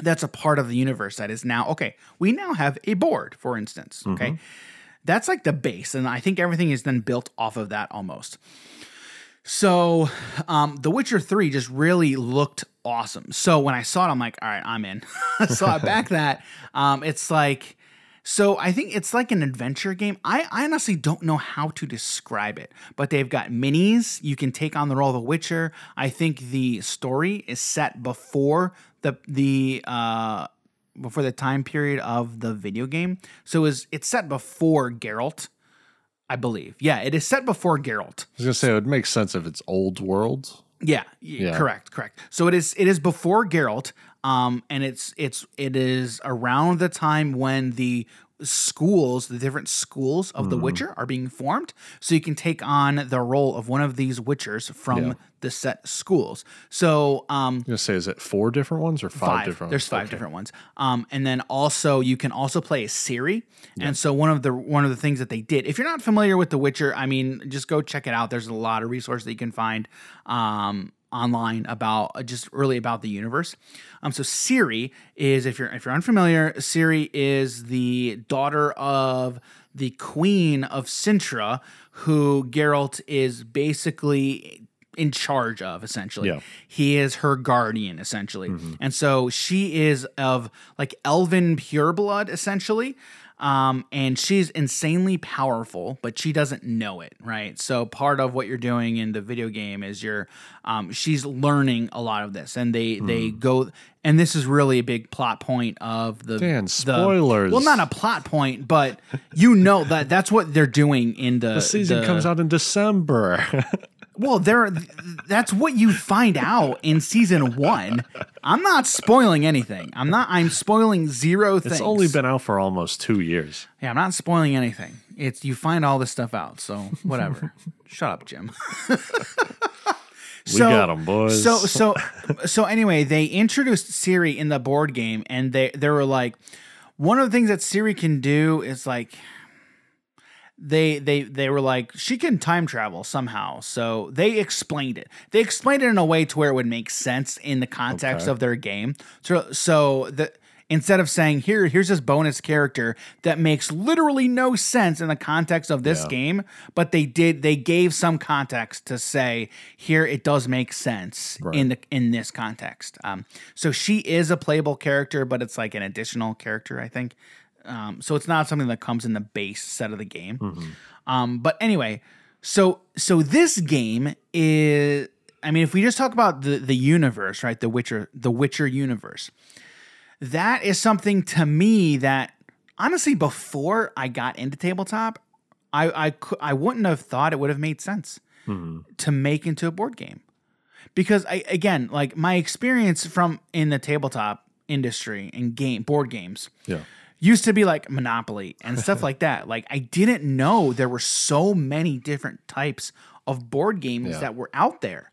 That's a part of the universe that is now okay. We now have a board, for instance. Okay, that's like the base, and I think everything is then built off of that almost. So, um, The Witcher 3 just really looked awesome. So when I saw it, I'm like, all right, I'm in. so I back that. Um, it's like, so I think it's like an adventure game. I, I honestly don't know how to describe it, but they've got minis. You can take on the role of a Witcher. I think the story is set before the the uh, before the time period of the video game. So is it's set before Geralt, I believe. Yeah, it is set before Geralt. I was gonna say it would make sense if it's old world. Yeah, Yeah. correct, correct. So it is it is before Geralt, um, and it's it's it is around the time when the schools, the different schools of Mm-hmm. The Witcher are being formed. So you can take on the role of one of these Witchers from Yeah. the set schools. So um, gonna say, is it four different ones or five, five. different? There's five Okay. different ones. Um, and then also you can also play a Ciri. And so one of the one of the things that they did, if you're not familiar with The Witcher, I mean, just go check it out. There's a lot of resources that you can find um, online about uh, just really about the universe. Um, so Ciri is if you're if you're unfamiliar, Ciri is the daughter of the queen of Cintra, who Geralt is basically in charge of essentially. Yeah. He is her guardian essentially. And so she is of like elven pureblood essentially. Um, and she's insanely powerful, but she doesn't know it, right? So part of what you're doing in the video game is you're, um, she's learning a lot of this, and they they go, and this is really a big plot point of the Dan, the- spoilers. well, not a plot point, but you know that that's what they're doing in the, The season the- comes out in December. well, there. That's what you find out in season one. I'm not spoiling anything. I'm not. I'm spoiling zero things. it's only been out for almost two years. Yeah, I'm not spoiling anything. It's you find all this stuff out. So whatever. Shut up, Jim. We got 'em, boys. So so so anyway, they introduced Ciri in the board game, and they they were like, one of the things that Ciri can do is like. They they they were like she can time travel somehow. So they explained it. They explained it in a way to where it would make sense in the context Okay. of their game. So so the instead of saying here here's this bonus character that makes literally no sense in the context of this Yeah. game, but they did they gave some context to say here it does make sense in the in this context. Um, so she is a playable character, but it's like an additional character, I think. Um, so it's not something that comes in the base set of the game. Um, but anyway, so so this game is I mean, if we just talk about the the universe, right? The Witcher, the Witcher universe. That is something to me that honestly, before I got into tabletop, I I I wouldn't have thought it would have made sense to make into a board game because I again like my experience from in the tabletop industry and game board games Yeah. Used to be like Monopoly and stuff like that. Like I didn't know there were so many different types of board games Yeah. that were out there.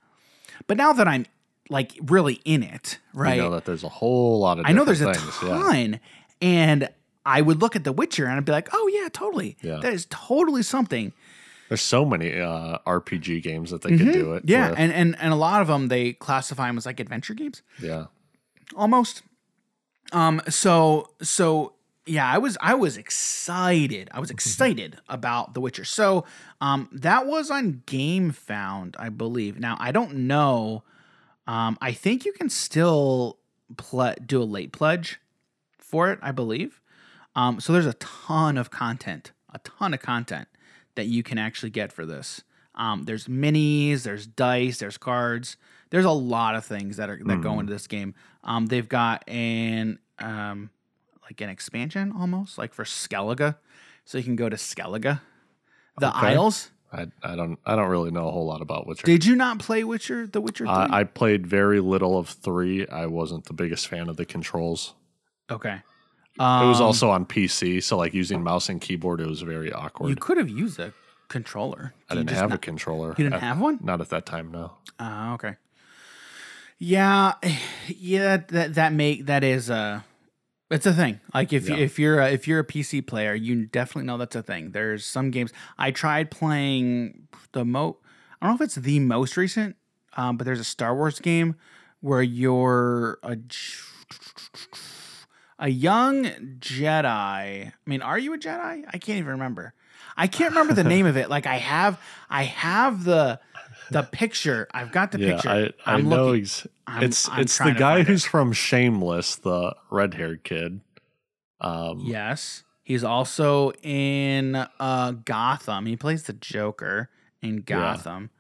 But now that I'm like really in it, right? I know that there's a whole lot of. I know there's a things, yeah. ton, and I would look at The Witcher and I'd be like, oh yeah, totally, Yeah. that is totally something. There's so many uh, RPG games that they could do it. Mm-hmm. Yeah, with. and and and a lot of them they classify them as like adventure games, yeah. almost. Um. So so yeah, I was I was excited. I was excited about The Witcher. So um, that was on Gamefound, I believe. Now I don't know. Um, I think you can still pl- do a late pledge for it. I believe. Um, so there's a ton of content, a ton of content that you can actually get for this. Um, there's minis, there's dice, there's cards. There's a lot of things that are that go into this game. Um, they've got an um, like an expansion almost like for Skellige, so you can go to Skellige, the Okay. Isles. I, I don't I don't really know a whole lot about Witcher. Did you not play Witcher? The Witcher Three. I I played very little of three. I wasn't the biggest fan of the controls. okay. It was Um, also on PC, so like using mouse and keyboard, it was very awkward. You could have used a controller. I didn't have a controller. You didn't at- have one? Not at that time, no. Oh, okay. Yeah, yeah. That that make that is a it's a thing. Like if you Yeah. if you're a, if you're a PC player, you definitely know that's a thing. There's some games I tried playing the mo. I don't know if it's the most recent, um, but there's a Star Wars game where you're a a young Jedi. I mean, are you a Jedi? I can't even remember. I can't remember the name of it. Like I have, I have the the picture. I've got the Yeah, picture. I, I I'm know. looking- Ex- I'm- it's I'm it's the guy find it. who's from Shameless, the red haired kid. Um, Yes, he's also in uh Gotham. He plays the Joker in Gotham.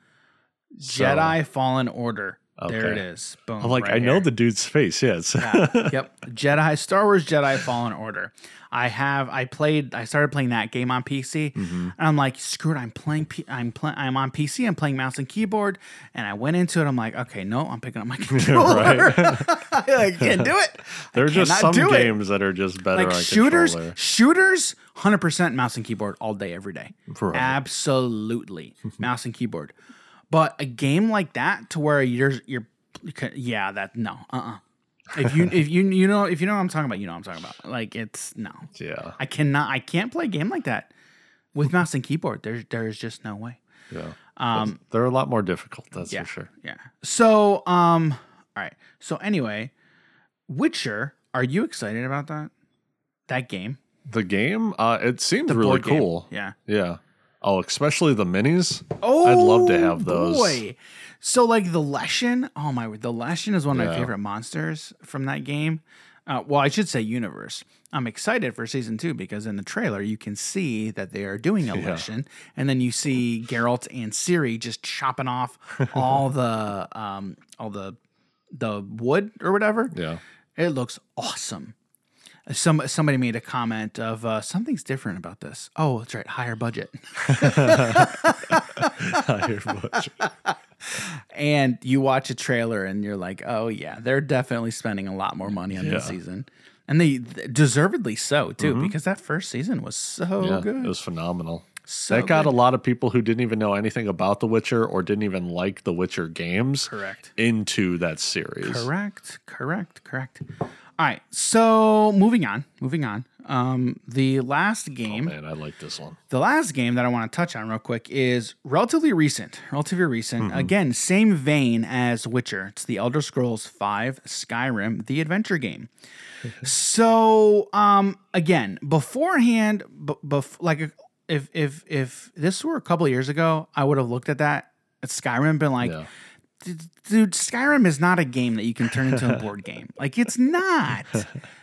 So- Jedi Fallen Order. There it is. Boom. I'm like, right I know here. the dude's face. Yes. Yeah, yep. Jedi Star Wars Jedi Fallen Order. I have I played I started playing that game on PC Mm-hmm. and I'm like screw it I'm playing P- I'm playing I'm on PC I'm playing mouse and keyboard and I went into it I'm like okay no I'm picking up my controller. I can't do it There are just some do it. games that are just better like shooters controller. shooters 100% mouse and keyboard all day every day Right. absolutely mouse and keyboard but a game like that to where you're you're yeah that no uh-uh if you if you you know if you know what I'm talking about you know what I'm talking about like it's no Yeah, I cannot I can't play a game like that with mouse and keyboard there's there's just no way yeah. um They're a lot more difficult. That's yeah for sure. yeah so um all right so anyway Witcher are you excited about that that game The game, uh, it seems really board game. cool. yeah Yeah. Oh, especially the minis. Oh, I'd love to have those. Boy. So like the Leshen, oh my word, the Leshen is one of my favorite monsters from that game. Uh, well, I should say universe. I'm excited for season two because in the trailer you can see that they are doing a Yeah. Leshen, and then you see Geralt and Ciri just chopping off all the um, all the the wood or whatever. Yeah. It looks awesome. Some somebody made a comment of uh, something's different about this. Oh, that's right, higher budget. Higher budget. and you watch a trailer and you're like, oh yeah, they're definitely spending a lot more money on this Yeah. Mm-hmm. season, and they deservedly so too, because that first season was so yeah, good. it was phenomenal. so that got good. a lot of people who didn't even know anything about The Witcher or didn't even like The Witcher games correct, into that series. correct, correct, correct. All right, so moving on, moving on. Um, the last game, Man, I like this one. The last game that I want to touch on real quick is relatively recent. Relatively recent. Mm-hmm. Again, same vein as Witcher. It's the Elder Scrolls V Skyrim, the adventure game. so, um, again, beforehand, b- bef- like if if if this were a couple years ago, I would have looked at that at Skyrim and been like, Yeah. "D- dude, Skyrim is not a game that you can turn into a board game. Like it's not.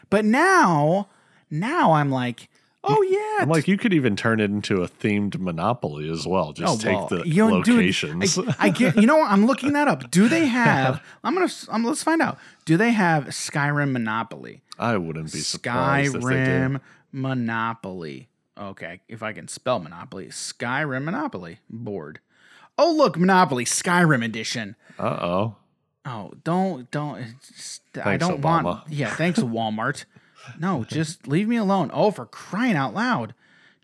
But now, now I'm like, oh yeah, I'm like, you could even turn it into a themed Monopoly as well. Just oh, take Oh, well, the you know, dude, locations. I, I get. You know what? I'm looking that up. Do they have? I'm gonna. I'm, let's find out. Do they have Skyrim Monopoly? I wouldn't be surprised if they did. Skyrim Monopoly. Okay, if I can spell Monopoly, Skyrim Monopoly board. Oh look, Monopoly Skyrim edition. Uh oh. Oh, don't don't. I don't Obama. want. Yeah, thanks Walmart. No, just leave me alone. Oh, for crying out loud,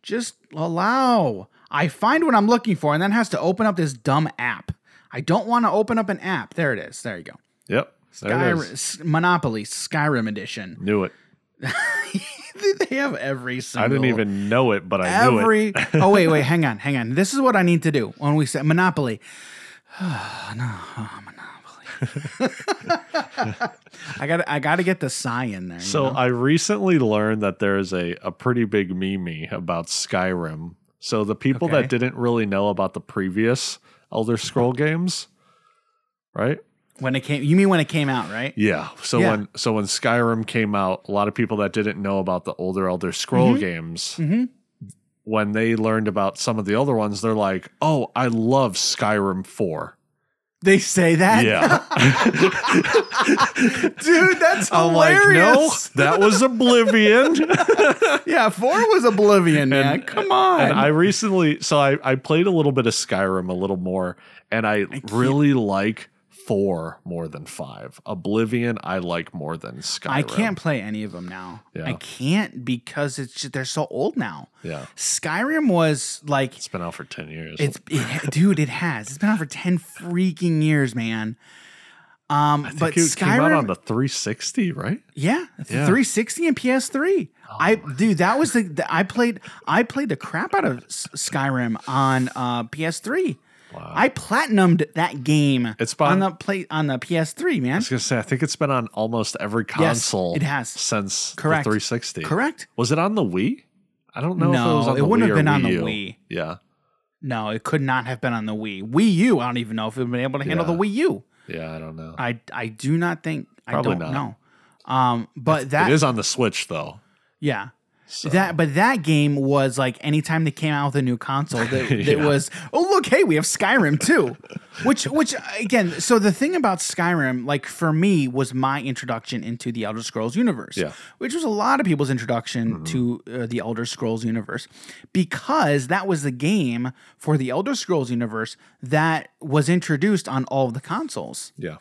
just allow. I find what I'm looking for, and then has to open up this dumb app. I don't want to open up an app. There it is. There you go. Yep. Skyrim, Monopoly Skyrim edition. Knew it. they have every single. I didn't even know it, but I knew it. every. oh wait, wait, hang on, hang on. This is what I need to do when we say Monopoly. No, oh, Monopoly. I got, I got to get the sigh in there. you So know? I recently learned that there's a, a pretty big meme about Skyrim. So the people Okay. that didn't really know about the previous Elder Scroll games, right? when it came, you mean when it came out, right? Yeah. So Yeah. when so when Skyrim came out, a lot of people that didn't know about the older Elder Scroll Mm-hmm. games, Mhm. When they learned about some of the other ones, they're like, "Oh, I love Skyrim 4." They say that. Yeah. dude, that's I'm like, no, that was Oblivion. yeah, four was Oblivion, man. Come on. And I recently, so I, I played a little bit of Skyrim a little more, and I, really like four more than five. Oblivion, I like more than Skyrim. I can't play any of them now. Yeah. I can't because it's just, they're so old now. Yeah, Skyrim was like it's been out for ten years. it's it, dude, it has. It's been out for 10 freaking years, man. Um I think but it Skyrim came out on the 360, right? yeah, Yeah. 360 and PS3. I dude, that was the, the I played I played the crap out of Skyrim on uh PS3. Wow. I platinumed that game It's on been- the play on the PS3, man. I was gonna say, I think it's been on almost every console. Yes, it has. since Correct. the 360. Correct? Was it on the Wii? I don't know if it No, was on it the wouldn't Wii have been on the Wii. Yeah, No, it could not have been on the Wii. Wii U, I don't even know if it would have been able to handle Yeah. the Wii U. yeah, I don't know. I I do not think Probably I don't not. know. Um but that it is on the Switch though. yeah. So. That but that game was like anytime they came out with a new console that, that Yeah. was oh look hey we have Skyrim too which which again so the thing about Skyrim like for me was my introduction into the Elder Scrolls universe Yeah. Mm-hmm. which was a lot of people's introduction to uh, the Elder Scrolls universe because that was the game for the Elder Scrolls universe that was introduced on all of the consoles Yeah,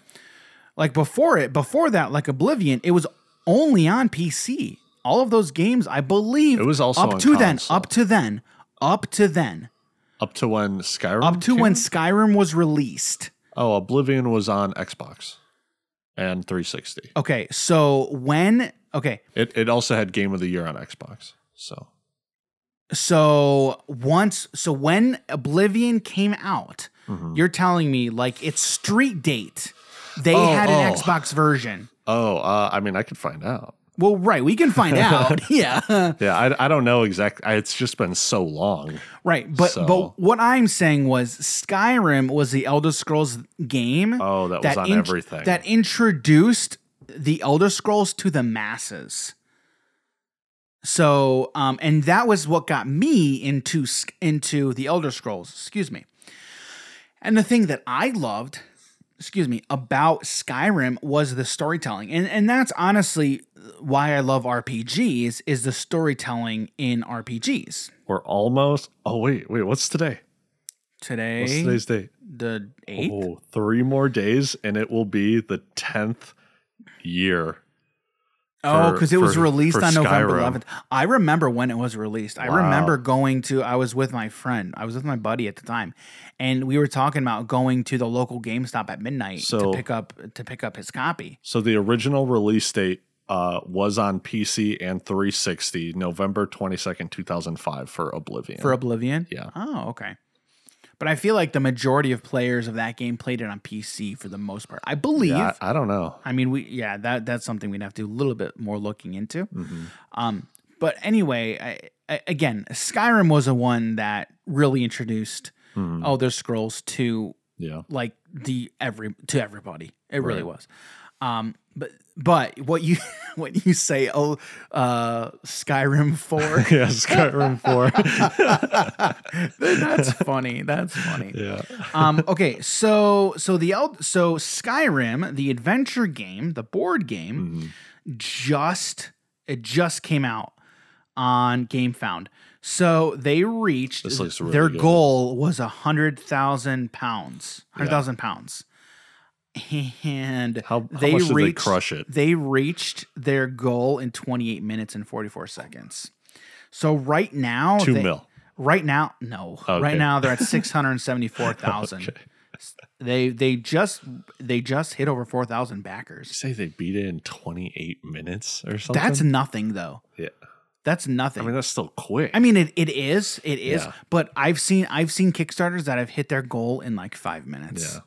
like before it before that like Oblivion it was only on PC all of those games I believe It was also up to then up to then up to then up to when Skyrim. up to came when? Skyrim was released Oh, Oblivion was on Xbox and 360. okay so when okay It it also had Game of the Year on Xbox. So so once so when Oblivion came out Mhm. you're telling me like its street date they Oh, had an oh. Xbox version oh, uh, I mean, I could find out. Well right we can find out yeah Yeah, I, I don't know exactly. It's just been so long. Right, but So- but what I'm saying was Skyrim was the Elder Scrolls game Oh, that was on int- everything. that introduced the Elder Scrolls to the masses. So, um, and that was what got me into into the Elder Scrolls. Excuse me. And the thing that I loved, excuse me, about Skyrim was the storytelling, and and that's honestly why I love RPGs is the storytelling in RPGs. We're almost. Oh wait, wait. What's today? Today, What's today's date? the eighth. Oh, three more days, and it will be the tenth year. Oh, because it was released for on November Skyrim. 11th. I remember when it was released. I Wow. remember going to, I was with my friend, I was with my buddy at the time, and we were talking about going to the local GameStop at midnight So- to pick up to pick up his copy. So the original release date uh, was on PC and 360, November twenty second, two thousand five, for Oblivion. For Oblivion? Yeah. Oh, okay. But I feel like the majority of players of that game played it on PC for the most part. I believe. yeah, I, I don't know. I mean, we yeah, that that's something we'd have to do a little bit more looking into. Mhm. Um, but anyway, I, I, again, Skyrim was a one that really introduced Mhm. Elder Scrolls to Yeah. like the every to everybody. It really was. Um, but but what you when you say oh uh Skyrim four, yeah, Skyrim 4. that's funny. That's funny. yeah. um, okay, so so the El- so Skyrim, the adventure game, the board game, Mhm. just it just came out on GameFound. So they reached really their good. goal was a hundred thousand pounds, hundred Yeah. pounds, and How, how they much did they reached crush it? they reached their goal in twenty eight minutes and forty four seconds. So right now, Two they- mil. Right now, no. Okay. Right now they're at six hundred seventy four thousand. Okay. They they just they just hit over four thousand backers. Say they beat it in 28 minutes or something. That's nothing though. yeah. That's nothing. I mean, that's still quick. I mean, it, it is, it is, Yeah. but I've seen I've seen Kickstarters that have hit their goal in like five minutes. Yeah.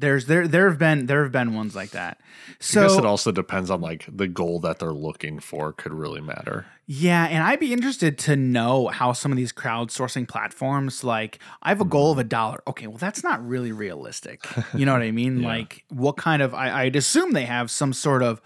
There's there there have been there have been ones like that. I guess it also depends on like the goal that they're looking for could really matter. yeah, and I'd be interested to know how some of these crowdsourcing platforms like I have a goal of a dollar. Okay, well that's not really realistic. You know what I mean? Yeah. Like what kind of I, I'd assume they have some sort of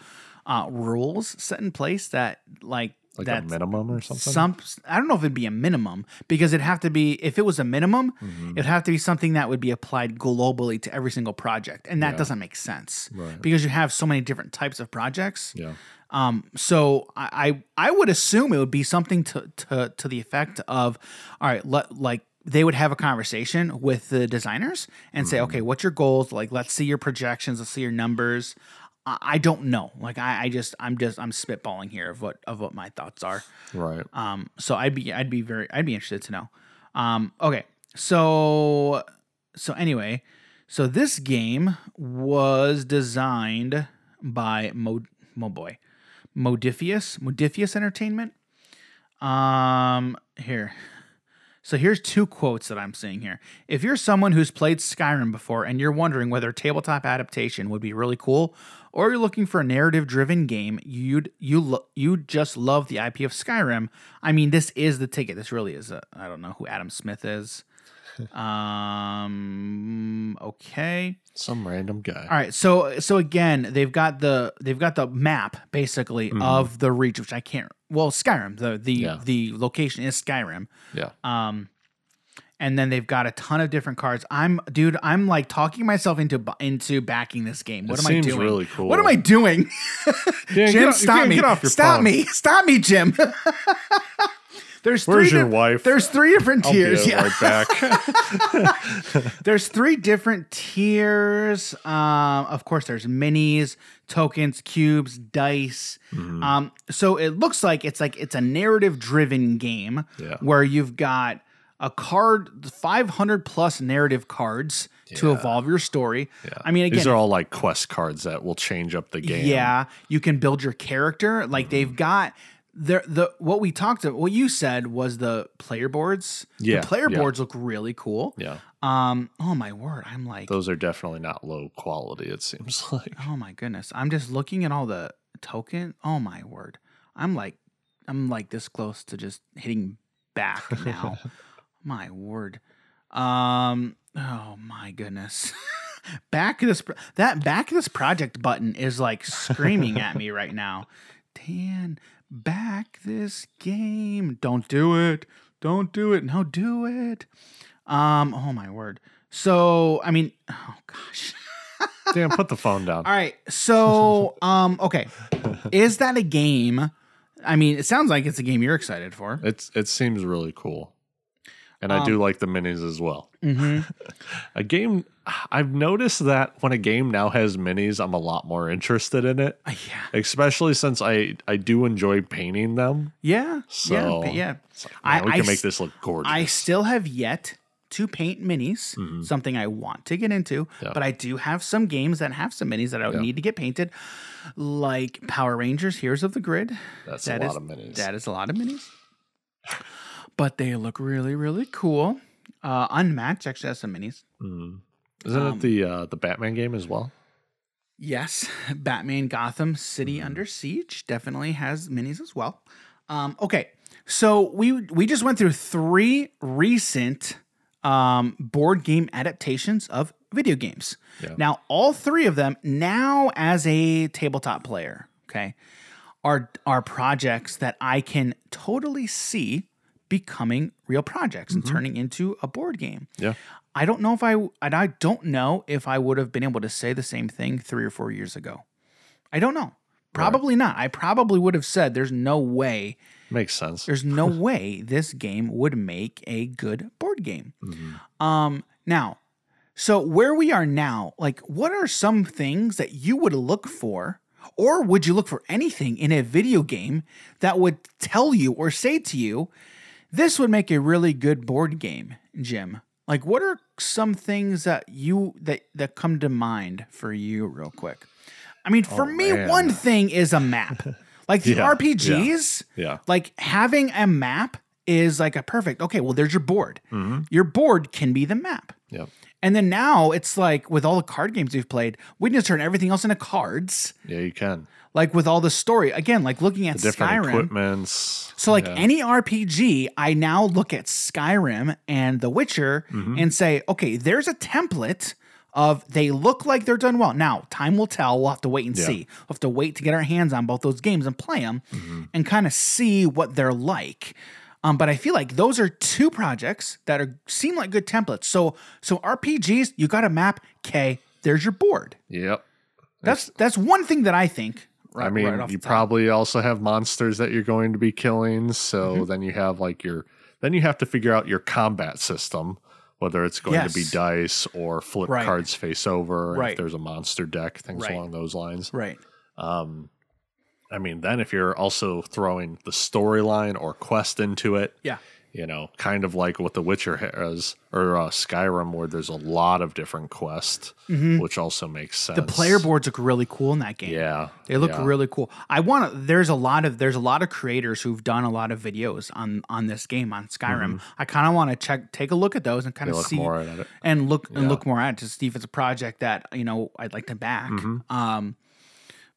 uh, rules set in place that like Like a minimum or something. some I don't know if it'd be a minimum because it'd have to be if it was a minimum, Mm-hmm. it'd have to be something that would be applied globally to every single project, and that Yeah. doesn't make sense Right. because you have so many different types of projects. yeah. Um, so I, I I would assume it would be something to to to the effect of, all right, let, like they would have a conversation with the designers and say, okay, what's your goals? Like, let's see your projections, let's see your numbers. I, don't know. Like, I, I just I'm just I'm spitballing here of what of what my thoughts are. Right. Um, so I'd be I'd be very I'd be interested to know. Um, okay, so so anyway, so this game was designed by Mo Mo boy, Modiphius Modiphius Entertainment. Um, here. So here's two quotes that I'm seeing here. If you're someone who's played Skyrim before and you're wondering whether a tabletop adaptation would be really cool, or you're looking for a narrative-driven game, you'd you lo- you just love the IP of Skyrim. I mean, this is the ticket. This really is. I I don't know who Adam Smith is. um. Okay. Some random guy. All right, so so again, they've got the they've got the map basically of the reach, which I can't. Well, Skyrim, the the Yeah. the location is Skyrim, Yeah. um, and then they've got a ton of different cards. I'm dude, I'm like talking myself into into backing this game. What It am I doing? really cool. What am I doing? Yeah, Jim, off- stop me! get off your stop phone. me! Stop me, Jim! There's Where's three your di- wife? There's three different tiers. right back. there's three different tiers. Um, of course, there's minis, tokens, cubes, dice. Mm-hmm. Um, so it looks like it's like it's a narrative driven game Yeah. where you've got a card, 500 plus narrative cards to evolve your story. Yeah. I mean, again, these are all like quest cards that will change up the game. yeah, you can build your character. Like Mm-hmm. they've got the the what we talked about. What you said was the player boards. Yeah, the player yeah. boards look really cool. Yeah. Um. Oh my word! I'm like, Those are definitely not low quality, it seems like. oh my goodness! I'm just looking at all the token. Oh my word! I'm like, I'm like this close to just hitting back now. My word. Um. Oh my goodness. back this that back this project button is like screaming at me right now. Dan, back this game. Don't do it. Don't do it. No, do it. Um. Oh my word. So I mean, oh gosh. Dan, put the phone down. All right. So, um, okay. Is that a game? I mean, it sounds like it's a game you're excited for. It's it seems really cool. And I Um, do like the minis as well. Mm-hmm. A game I've noticed that when a game now has minis, I'm a lot more interested in it. yeah. Especially since I I do enjoy painting them. Yeah. So yeah. Yeah. Like, I- man, we I can make this look gorgeous. I still have yet to paint minis, Mhm. something I want to get into, Yeah. but I do have some games that have some minis that I would Yeah. need to get painted, like Power Rangers Heroes of the Grid. That's That a is- lot of minis. That is a lot of minis. But they look really, really cool. Uh, Unmatched actually has some minis. Mhm. Isn't um, it the uh, the Batman game as well? Yes, Batman Gotham City Under Siege definitely has minis as well. Um, okay, so we we just went through three recent um, board game adaptations of video games. Yeah. Now, all three of them now as a tabletop player, okay, are are projects that I can totally see becoming real projects and turning into a board game. Yeah. I don't know if I and I don't know if I would have been able to say the same thing 3 or 4 years ago. I don't know. Probably not. I probably would have said there's no way Makes sense. there's no way this game would make a good board game. Um now, so where we are now, like what are some things that you would look for or would you look for anything in a video game that would tell you or say to you this would make a really good board game, Jim? Like, what are some things that you that that come to mind for you, real quick? I mean, for me, man. one thing is a map. Like the Yeah, RPGs, Yeah. like having a map is like a perfect. Okay, well, there's your board. Mm-hmm. Your board can be the map. Yep. And then now it's like with all the card games we've played, we can just turn everything else into cards. Yeah, you can. Like with all the story, again, like looking at the Different Skyrim. equipments. So like yeah. any RPG, I now look at Skyrim and The Witcher Mm-hmm. and say, okay, there's a template of they look like they're done well. Now, time will tell. We'll have to wait and Yeah. see. We'll have to wait to get our hands on both those games and play them Mm-hmm. and kind of see what they're like. Um, but I feel like those are two projects that are seem like good templates. So so RPGs, you got a map. K, there's your board. Yep. That's that's one thing that I think. Right, I mean, right you probably also have monsters that you're going to be killing. So Mm-hmm. then you have like your, then you have to figure out your combat system, whether it's going to be dice or flip Right. cards face over, Right. if there's a monster deck, things along those lines. right. Um, I mean, then if you're also throwing the storyline or quest into it, Yeah. you know, kind of like what The Witcher has or uh, Skyrim, where there's a lot of different quests, which also makes sense. Mm-hmm. The player boards look really cool in that game. yeah, They look yeah. really cool. I want to. There's a lot of there's a lot of creators who've done a lot of videos on on this game on Skyrim. I kind of want to check, take a look at those and kind of see more at it. and look and look more at it to see if it's a project that you know I'd like to back. Mm-hmm. Um,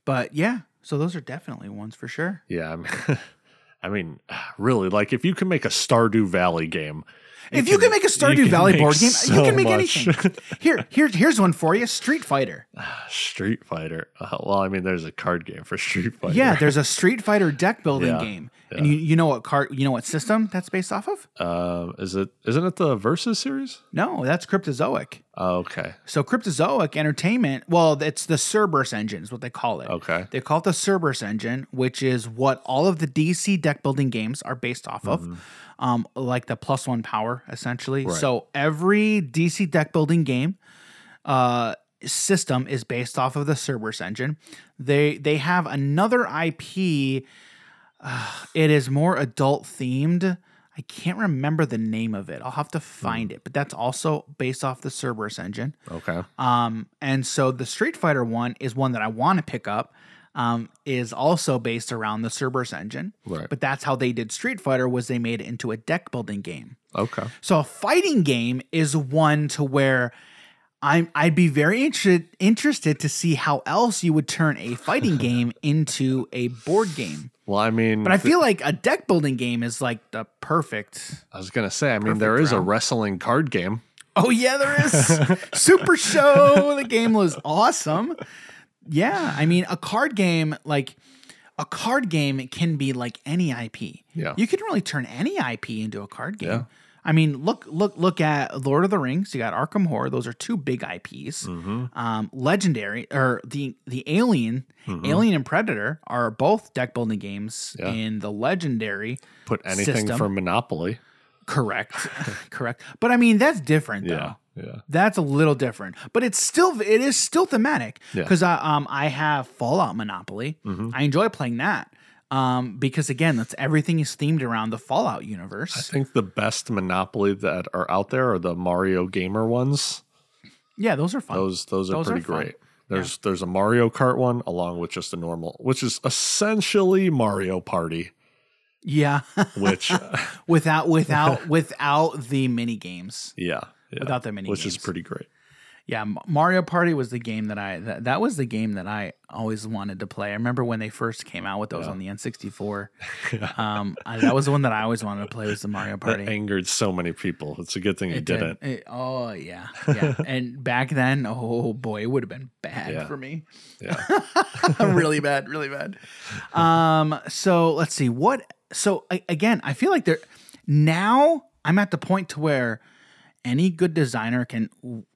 but yeah, so those are definitely ones for sure. Yeah, I mean, I mean, really, like if you can make a Stardew Valley game, If you can make a Stardew Valley board game, you can make much. anything. Here, here, here's one for you: Street Fighter. Street Fighter. Uh, well, I mean, there's a card game for Street Fighter. Yeah, there's a Street Fighter deck building Yeah, game, and you you know what card you know what system that's based off of? Um, is it? Isn't it the Versus series? No, that's Cryptozoic. Oh, okay. So Cryptozoic Entertainment, well, it's the Cerberus engine is what they call it. Okay. They call it the Cerberus engine, which is what all of the DC deck building games are based off of. Um, like the plus one power, essentially. So every DC deck building game uh, system is based off of the Cerberus engine. They they have another IP. Uh, it is more adult themed. I can't remember the name of it. I'll have to find it, but that's also based off the Cerberus engine. Okay. Um, and so the Street Fighter one is one that I want to pick up. Um, is also based around the Cerberus engine, Right. but that's how they did Street Fighter. Was they made it into a deck building game. Okay. So a fighting game is one to where I'm I'd be very interested interested to see how else you would turn a fighting game into a board game. Well, I mean, But I feel like a deck building game is like the perfect. I was gonna say, I mean, there is a wrestling card game. Oh yeah, there is Super Show. The game was awesome. Yeah, I mean a card game like a card game can be like any IP. Yeah. you can really turn any IP into a card game. Yeah. I mean, look, look, look at Lord of the Rings. You got Arkham Horror; those are two big IPs. Mm-hmm. Um, Legendary or the the Alien, Alien and Predator are both deck building games Yeah. in the Legendary. Put anything System. for Monopoly. Correct, correct. But I mean, that's different though. Yeah. Yeah. That's a little different, but it's still it is still thematic Yeah. because I um I have Fallout Monopoly. Mm-hmm. I enjoy playing that um because again that's everything is themed around the Fallout universe. I think the best Monopoly that are out there are the Mario Gamer ones. Yeah, those are fun. Those those are Those pretty fun. great. There's there's a Mario Kart one along with just a normal, which is essentially Mario Party, yeah, which without without without the mini games. yeah, yeah, Without the mini which is pretty great. Yeah, Mario Party was the game that I that, that was the game that I always wanted to play. I remember when they first came out with those on the N64. um, I, that was the one that I always wanted to play was the Mario That Party. angered so many people. It's a good thing you It did did. it. It- oh yeah, yeah. and back then, oh boy, it would have been bad Yeah. for me. Yeah. really bad, really bad. Um, so let's see what. So I, again, I feel like there now. I'm at the point to where any good designer can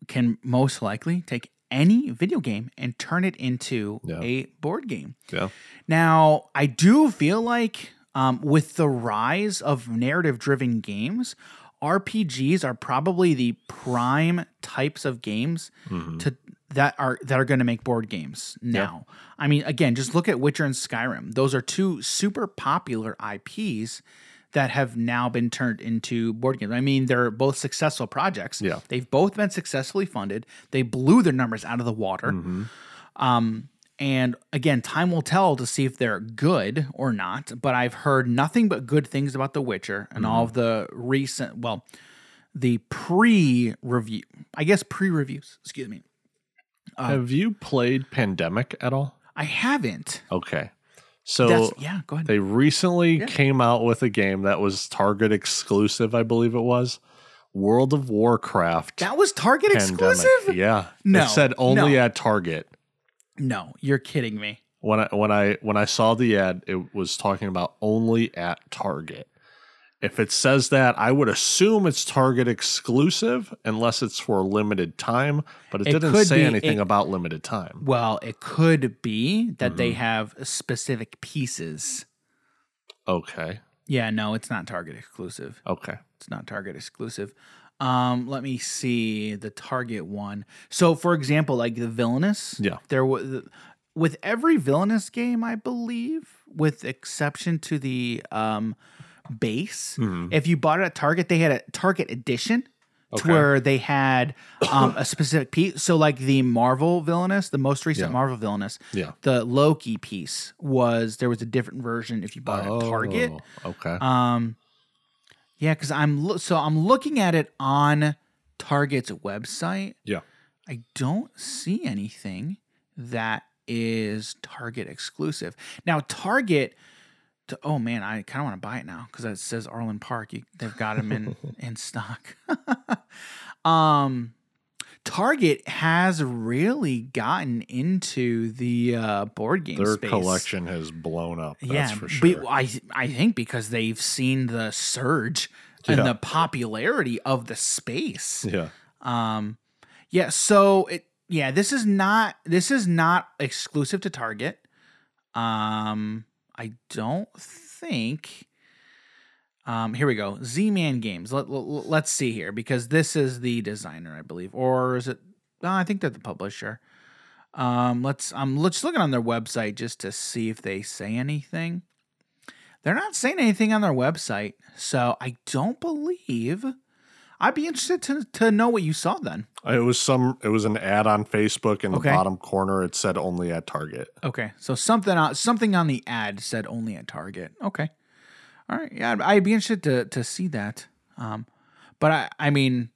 can most likely take any video game and turn it into Yeah. a board game. Yeah. Now, I do feel like um, with the rise of narrative driven games, RPGs are probably the prime types of games to that are that are going to make board games now. I mean, again, just look at Witcher and Skyrim. Those are two super popular IPs that have now been turned into board games. I mean, they're both successful projects. Yeah. They've both been successfully funded. They blew their numbers out of the water. Mm-hmm. Um, and again, time will tell to see if they're good or not. But I've heard nothing but good things about The Witcher and all of the recent, well, the pre review, I guess pre reviews, excuse me. Have you played Pandemic at all? I haven't. Okay. So That's, yeah, go ahead. they recently came out with a game that was Target exclusive, I believe it was. World of Warcraft that was Target Pandemic. exclusive? Yeah. No, It said only no. at Target. No, you're kidding me. When I when I when I saw the ad, it was talking about only at Target. If it says that, I would assume it's Target exclusive unless it's for a limited time, but it, It didn't say be- anything it- about limited time. Well, it could be that they Mm-hmm. have specific pieces. Okay. Yeah, no, it's not Target exclusive. Okay. It's not Target exclusive. Um, let me see the Target one. So, for example, like the Villainous. Yeah. There was with every Villainous game, I believe, with exception to the um base. Mm-hmm. If you bought it at Target, they had a Target edition. To where they had um, a specific piece. So, like the Marvel Villainous, the most recent Yeah. Marvel Villainous, Yeah. the Loki piece was there was a different version if you bought it at Target. Oh, Okay. Um, yeah, because I'm lo- so I'm looking at it on Target's website. yeah. I don't see anything that is Target exclusive. Now, Target. To, oh man, I kind of want to buy it now because it says Arlen Park. You, they've got them in in stock. um, Target has really gotten into the uh, board game Their space. collection has blown up. That's Yeah, for sure. but I I think because they've seen the surge Yeah. and the popularity of the space. yeah. Um, yeah. So it yeah this is not this is not exclusive to Target. Um, I don't think. Um, here we go. Z Man Games. Let, let, let's see here because this is the designer, I believe, or is it? No, I think they're the publisher. Um, let's. I'm let's looking on their website just to see if they say anything. They're not saying anything on their website, so I don't believe. I'd be interested to to know what you saw then. It was some. It was an ad on Facebook in the bottom corner. It said only at Target. Okay, so something on something on the ad said only at Target. Okay, all right, yeah, I'd, I'd be interested to to see that. Um, but I I mean,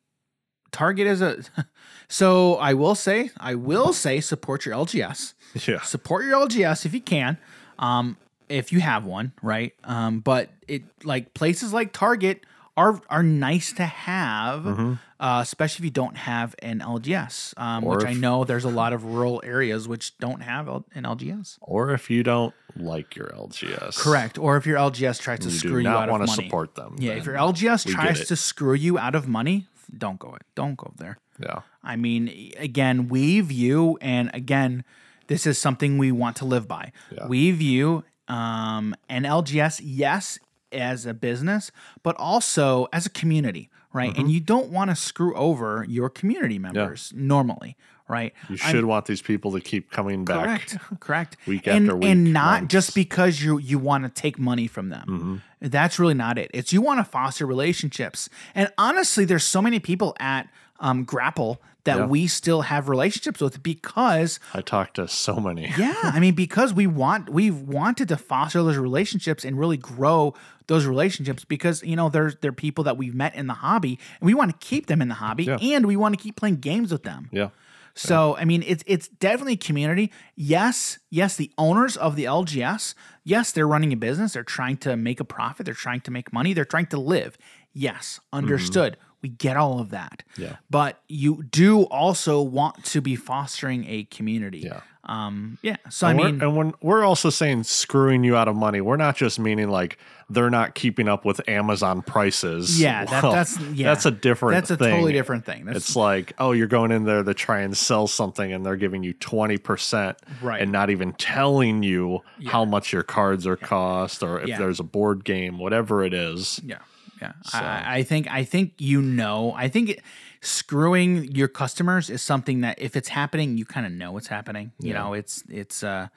Target is a. So I will say I will say support your LGS. Yeah. support your LGS if you can. Um, if you have one, right? Um, but it like places like Target are are nice to have, uh, especially if you don't have an LGS. Um, Mm-hmm. Which I know there's a lot of rural areas which don't have L- an LGS. Or if you don't like your LGS, Correct. Or if your LGS tries to You screw you out of want money. to support them. yeah, if your LGS tries to screw you out of money, don't go it. Don't go there. yeah. I mean, again, we view, and again, this is something we want to live by. Yeah. We view um, an LGS, yes, as a business, but also as a community, right? Mm-hmm. And you don't want to screw over your community members normally, right? You I'm- should want these people to keep coming back. Correct. Correct. Week and, after week, and not months. just because you you want to take money from them. Mm-hmm. That's really not it. It's you want to foster relationships. And honestly, there's so many people at um, Grapple that Yeah. we still have relationships with because I talked to so many. yeah, I mean because we want we've wanted to foster those relationships and really grow those relationships because you know there's they're people that we've met in the hobby and we want to keep them in the hobby Yeah. and we want to keep playing games with them. Yeah. So I mean, it's it's definitely a community. Yes, yes, the owners of the LGS, yes, they're running a business. They're trying to make a profit. They're trying to make money. They're trying to live. Yes, mm-hmm. understood. We get all of that. Yeah. But you do also want to be fostering a community. Yeah. Um. Yeah. So I And we're- mean, and when we're also saying screwing you out of money, we're not just meaning like they're not keeping up with Amazon prices. yeah. That, that's yeah. that's a different. That's a thing. totally different thing. That's It's like, oh, you're going in there to try and sell something, and they're giving you twenty percent, Right. and not even telling you how much your cards are cost, or if Yeah. there's a board game, whatever it is. Yeah, yeah. I, I think I think you know. I think it, screwing your customers is something that if it's happening, you kind of know it's happening. You know, it's it's uh,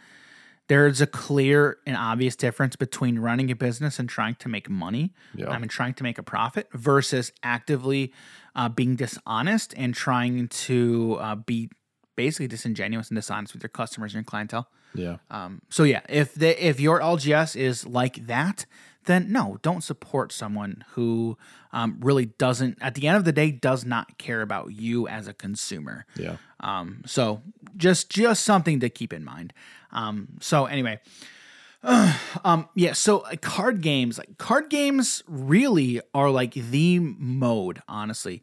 there's a clear and obvious difference between running a business and trying to make money. Yeah. I mean, trying to make a profit versus actively uh, being dishonest and trying to uh, be basically disingenuous and dishonest with your customers and your clientele. Yeah. Um, so yeah, if the if your LGS is like that, then no, don't support someone who um, really doesn't. At the end of the day, does not care about you as a consumer. Yeah. Um, so just just something to keep in mind. Um, so anyway, um, yeah. So uh, card games, like card games, really are like the mode. Honestly,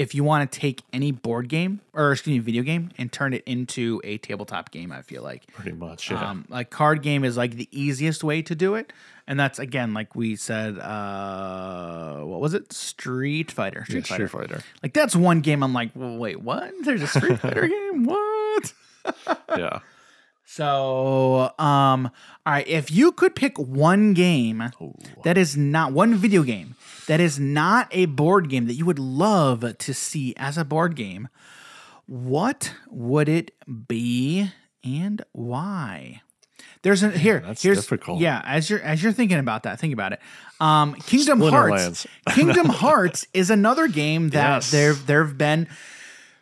if you want to take any board game or excuse me, video game and turn it into a tabletop game, I feel like Pretty much. Yeah. um, like card game is like the easiest way to do it, and that's again like we said. Uh, what was it? Street Fighter. Street Yeah, Fighter. Street Fighter. Like that's one game. I'm like, well, wait, what? There's a Street Fighter game? What? yeah. So, um, all right. If you could pick one game that is not one video game that is not a board game that you would love to see as a board game, what would it be and why? There's a here. that's here's difficult. yeah. As you're as you're thinking about that, think about it. Um, Kingdom. Hearts. Kingdom Hearts is another game that Yes. there there have been.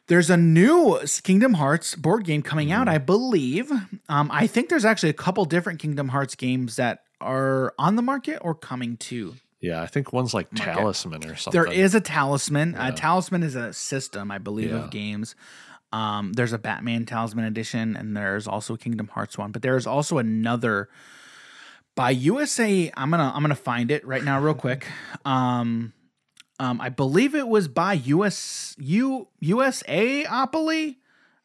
There's a new Kingdom Hearts board game coming out, I believe. Um, I think there's actually a couple different Kingdom Hearts games that are on the market or coming to. Yeah. I think one's like Talisman or something. There is a Talisman. A Talisman is a system, I believe, Yeah. of games. Um, there's a Batman Talisman edition, and there's also a Kingdom Hearts one. But there's also another by USA. I'm gonna I'm gonna find it right now, real quick. Um, um, I believe it was by US U USAopoly.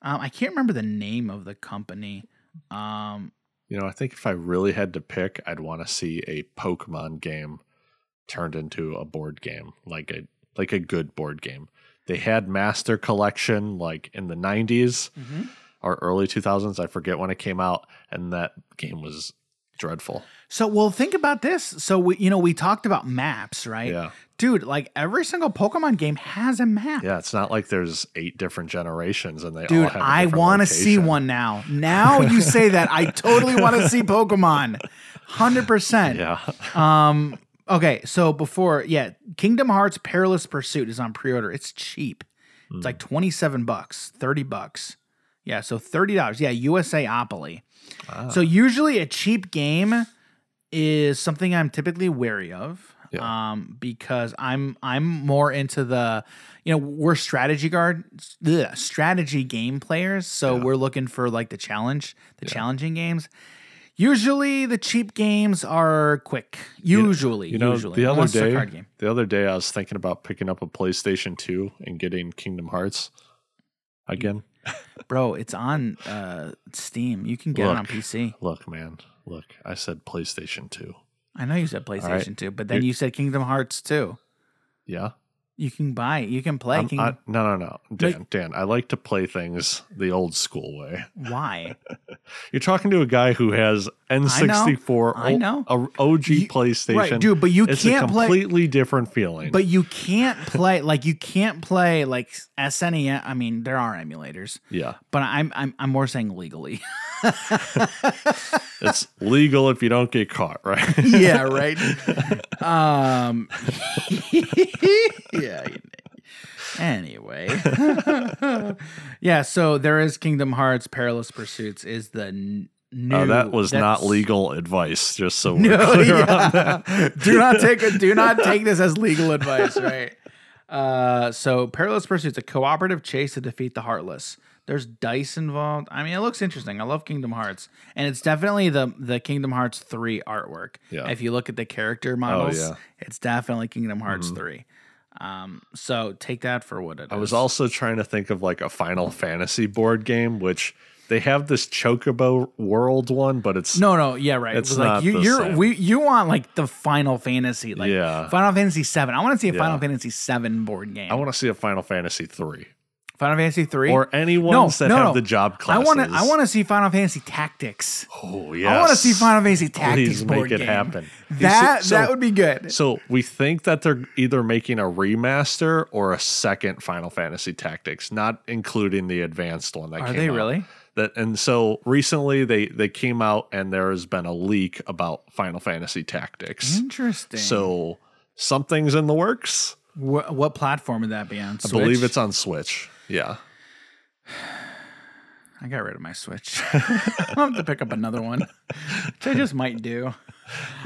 Um, I can't remember the name of the company. Um, You know, I think if I really had to pick, I'd want to see a Pokemon game turned into a board game, like a like a good board game. They had Master Collection like in the 90s Mhm. or early 2000s, I forget when it came out, and that game was dreadful. so well, think about this. So we, you know, we talked about maps, right? Yeah. Dude, like every single Pokemon game has a map. Yeah, it's not like there's eight different generations and they all Dude, have a I want to see one now. Now you say that, I totally want to see Pokemon. 100%. Yeah. Um okay, so before, yeah, Kingdom Hearts Perilous Pursuit is on pre-order. It's cheap. It's like 27 bucks, 30 bucks. Yeah, so $30. Yeah, USA Opoly. Ah. So usually a cheap game is something I'm typically wary of. Yeah. Um, because I'm I'm more into the, you know, we're strategy guard, ugh, strategy game players. So Yeah. we're looking for like the challenge, the challenging games. Usually the cheap games are quick. Usually, You know, usually the other unless day, card game. the other day, I was thinking about picking up a PlayStation 2 and getting Kingdom Hearts again. Bro, it's on uh, Steam. You can get it on PC. Look, man, look, I said PlayStation 2. I know you said PlayStation right. 2, but then Here- you said Kingdom Hearts 2. Yeah. You can buy it. You can play. I'm- I- no, no, no, Dan. Dan, I like to play things the old school way. Why? You're talking to a guy who has N64, I know. a OG You- PlayStation. Right, dude, but you it's can't a play. completely different feeling. But you can't play like you can't play like SNES. I mean, there are emulators, yeah, but I'm I'm I'm more saying legally. it's legal if you don't get caught, right? yeah, right. um. yeah. Anyway, yeah. So there is Kingdom Hearts Perilous Pursuits is the n- new. Uh, that was not legal advice, just so we're No, clear on that. do not take it. Do not take this as legal advice, right? Uh, so Perilous Pursuit's a cooperative chase to defeat the Heartless. There's dice involved. I mean, it looks interesting. I love Kingdom Hearts, and it's definitely the the Kingdom Hearts three artwork. Yeah. If you look at the character models, yeah. it's definitely Kingdom Hearts three. Um, so take that for what it I was also trying to think of like a Final Fantasy board game, which they have this Chocobo World one, but it's No, no, yeah, right. It's like you, you're same. we you want like the Final Fantasy, like Yeah. Final Fantasy seven. I want to see a Final Fantasy seven board game. I want to see a Final Fantasy three Final Fantasy three or any ones that no, have no. the job classes. I want to. I want to see Final Fantasy Tactics. Oh yes. I want to see Final Fantasy Tactics Please make it game. happen. That So- that would be good. So we think that they're either making a remaster or a second Final Fantasy Tactics, not including the advanced one that Are they out. really? that and so recently they they came out and there has been a leak about Final Fantasy Tactics. Interesting. So something's in the works. Wh- what platform would that be on? I believe it's on Switch. Yeah. I got rid of my Switch. I'll have to pick up another one, which I just might do.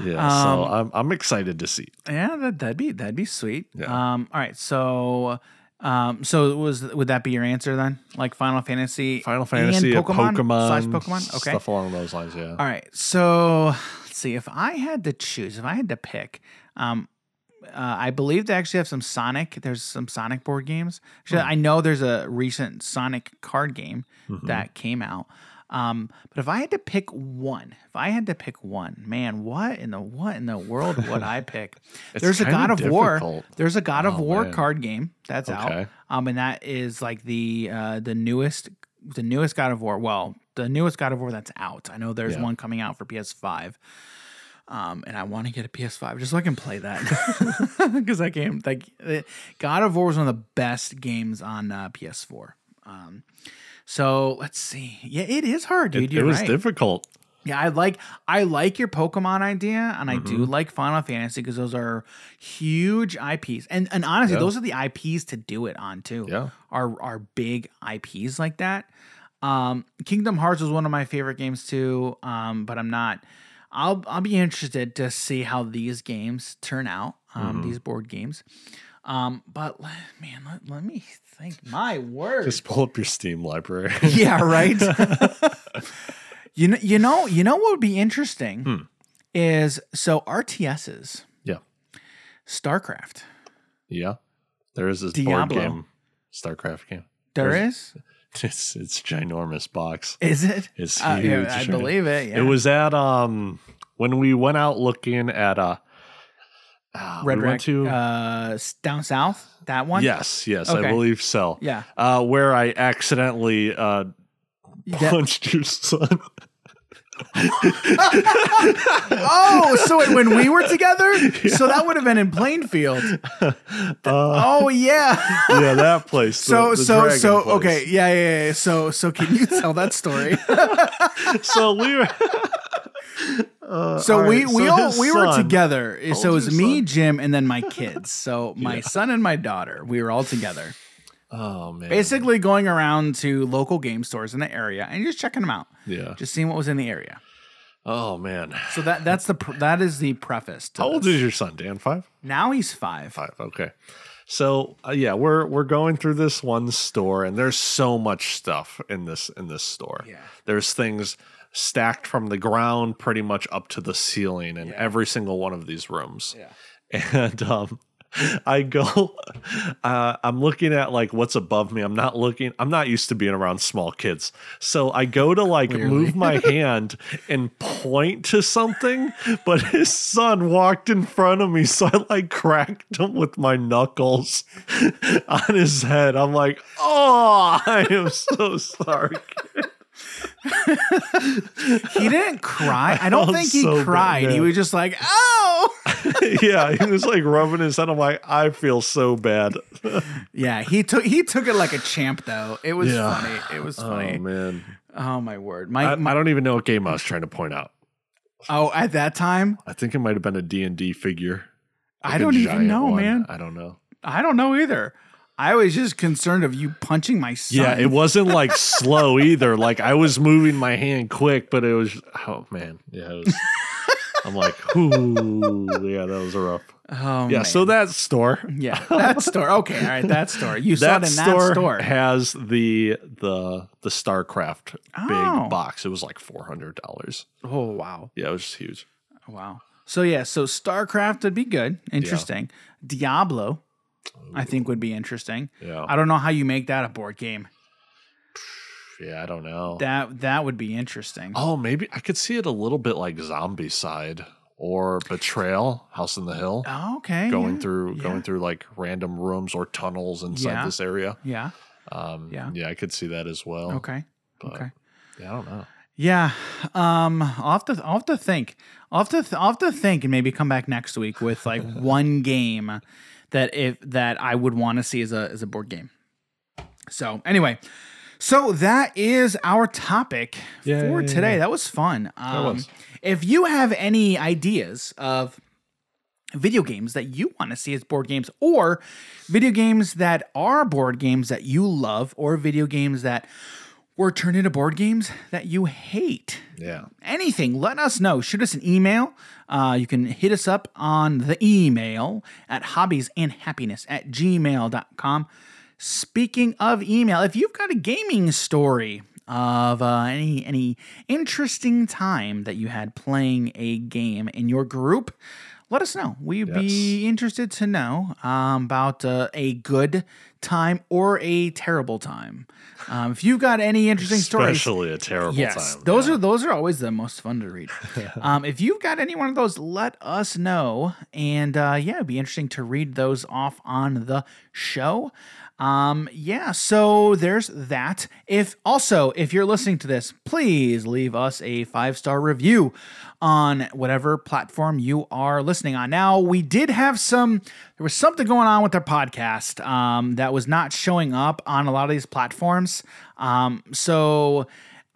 Yeah. so I'm I'm excited to see. Yeah, that, that'd be that'd be sweet. Yeah. Um, all right, so um, so was would that be your answer then? Like Final Fantasy, Final Fantasy, and Pokemon, Pokemon, slash Pokemon. Okay. stuff along those lines. Yeah. All right, so let's see. If I had to choose, if I had to pick, um, uh, I believe they actually have some Sonic. There's some Sonic board games. Actually, I know there's a recent Sonic card game that came out. Um, but if I had to pick one, if I had to pick one, man, what in the what in the world would I pick? There's a God of War. There's a God of Oh, War man. card game that's out. Um, and that is like the uh the newest the newest God of War. Well, the newest God of War that's out. I know there's Yeah. one coming out for PS5. Um, and I want to get a PS5 just so I can play that because that game, like uh, God of War, was one of the best games on uh, PS4. Um, so let's see. Yeah, it is hard, dude. It, it was right. difficult. Yeah, I like I like your Pokemon idea, and I do Mm-hmm. like Final Fantasy because those are huge IPs, and and honestly, Yeah. those are the IPs to do it on too. Yeah. are are big IPs like that. Um, Kingdom Hearts was one of my favorite games too. Um, but I'm not. I'll I'll be interested to see how these games turn out. Um, Mm-hmm. these board games. Um, but man, let, let me think. My word. Just pull up your Steam library. yeah, right. you know, you know, you know what would be interesting Hmm. is so RTSs, yeah. StarCraft. Yeah. There is this Diablo. board game, StarCraft game. There There's- is, It's it's ginormous box. is it? It's Uh, huge. yeah, I believe it. Yeah. It was at um when we went out looking at uh, uh Red we Rack went to uh, down south. That one. yes yes Okay. I believe so Yeah. uh where I accidentally uh That- punched your son oh, so wait, when we were together, so that would have been in Plainfield. oh yeah. yeah that place So the- the so so place. okay yeah, yeah yeah so so can you tell that story? so we were Uh, So all we we so all his we were son- together. So it was me, son? Jim, and then my kids. So my son and my daughter, we were all together. Oh man Basically going around to local game stores in the area and just checking them out. yeah Just seeing what was in the area. oh man So that that's the pr- that is the preface. To how old this. is your son Dan five now? He's five. Five. Okay. So uh, yeah, we're we're going through this one store, and there's so much stuff in this in this store. Yeah. There's things stacked from the ground pretty much up to the ceiling in every single one of these rooms. Yeah. And um, I go, uh, I'm looking at like what's above me. I'm not looking. I'm not used to being around small kids, so I go to like move my hand and point to something, but his son walked in front of me, so I like cracked him with my knuckles on his head. I'm like, oh, I am so sorry. He didn't cry. I don't Oh, think he so bad, cried. he was just like, oh. yeah, he was like rubbing his head. I'm like, I feel so bad. yeah, he took he took it like a champ though. It was Yeah. funny. It was Oh funny. man. Oh, my word. My, I, my I don't even know what game I was trying to point out. oh at that time, I think it might have been a D&D figure. I Like a don't even know, one. man. I don't know. I don't know either. I was just concerned of you punching my son. Yeah, it wasn't like slow either. Like I was moving my hand quick, but it was oh man. Yeah, it was I'm like, ooh, yeah, that was rough. Oh, Yeah, man. so that store yeah, that store. Okay, all right, that store. You saw that it in store, that store. has the the the StarCraft Oh. big box. It was like four hundred dollars. oh wow, Yeah, it was just huge. wow. So yeah, so StarCraft would be good, interesting. Diablo, I think would be interesting. Yeah. I don't know how you make that a board game. Yeah, I don't know. That that would be interesting. Oh, maybe I could see it a little bit like Zombicide or Betrayal, House in the Hill, Oh, okay, going yeah, through yeah. going through like random rooms or tunnels inside Yeah. this area. Yeah. Um, Yeah. yeah, I could see that as well. Okay. but, Okay. Yeah, I don't know. Yeah. Um. I'll have to. I'll have to think. I'll have to. Th- I'll have to think and maybe come back next week with like one game that if that I would want to see as a as a board game. So anyway, So that is our topic for today. That was fun. Um, was. If you have any ideas of video games that you want to see as board games, or video games that are board games that you love, or video games that were turned into board games that you hate, Yeah. anything, let us know. Shoot us an email. Uh, you can hit us up on the email at hobbiesandhappiness at gmail.com. Speaking of email, if you've got a gaming story of uh, any any interesting time that you had playing a game in your group, let us know. We'd be interested to know um, about uh, a good time or a terrible time. Um, if you've got any interesting stories, Especially a terrible Yes, time. those are those are always the most fun to read. um, if you've got any one of those, let us know, and uh, yeah, it'd be interesting to read those off on the show. Um, yeah, so there's that. If also, if you're listening to this, please leave us a five star review on whatever platform you are listening on. Now, we did have some, there was something going on with our podcast um, that was not showing up on a lot of these platforms. Um, so,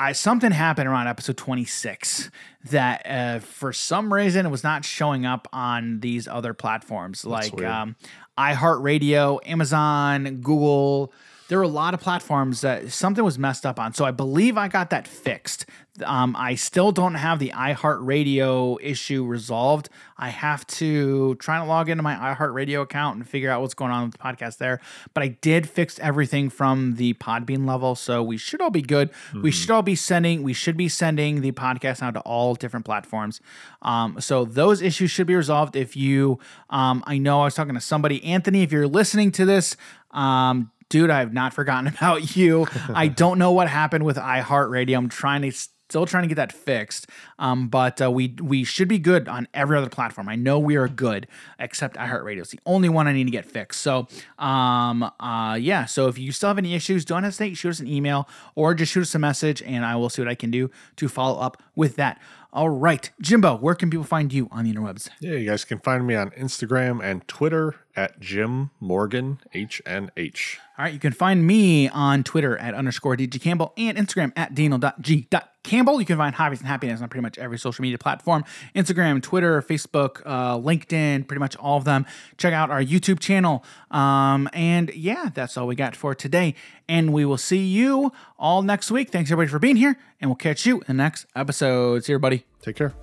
I something happened around episode 26 that uh, for some reason it was not showing up on these other platforms like um, iHeartRadio, Amazon, Google. There were a lot of platforms that something was messed up on. So I believe I got that fixed. Um, I still don't have the iHeartRadio issue resolved. I have to try to log into my iHeartRadio account and figure out what's going on with the podcast there. But I did fix everything from the Podbean level, so we should all be good. We should all be sending. We should be sending the podcast out to all different platforms. Um, so those issues should be resolved. If you, um, I know I was talking to somebody, Anthony. If you're listening to this, um, dude, I have not forgotten about you. I don't know what happened with iHeartRadio. I'm trying to still trying to get that fixed. Um, but uh, we we should be good on every other platform. I know we are good, except iHeartRadio. It's the only one I need to get fixed. So um, uh, yeah. So if you still have any issues, don't hesitate. Shoot us an email or just shoot us a message, and I will see what I can do to follow up with that. All right, Jimbo, where can people find you on the interwebs? Yeah, you guys can find me on Instagram and Twitter at Jim Morgan H and H. All right, you can find me on Twitter at underscore DG Campbell and Instagram at Daniel.g.campbell. You can find Hobbies and Happiness on pretty much every social media platform Instagram, Twitter, Facebook, uh, LinkedIn, pretty much all of them. Check out our YouTube channel. Um, and yeah, that's all we got for today. And we will see you all next week. Thanks everybody for being here, and we'll catch you in the next episode. See you, everybody. Take care.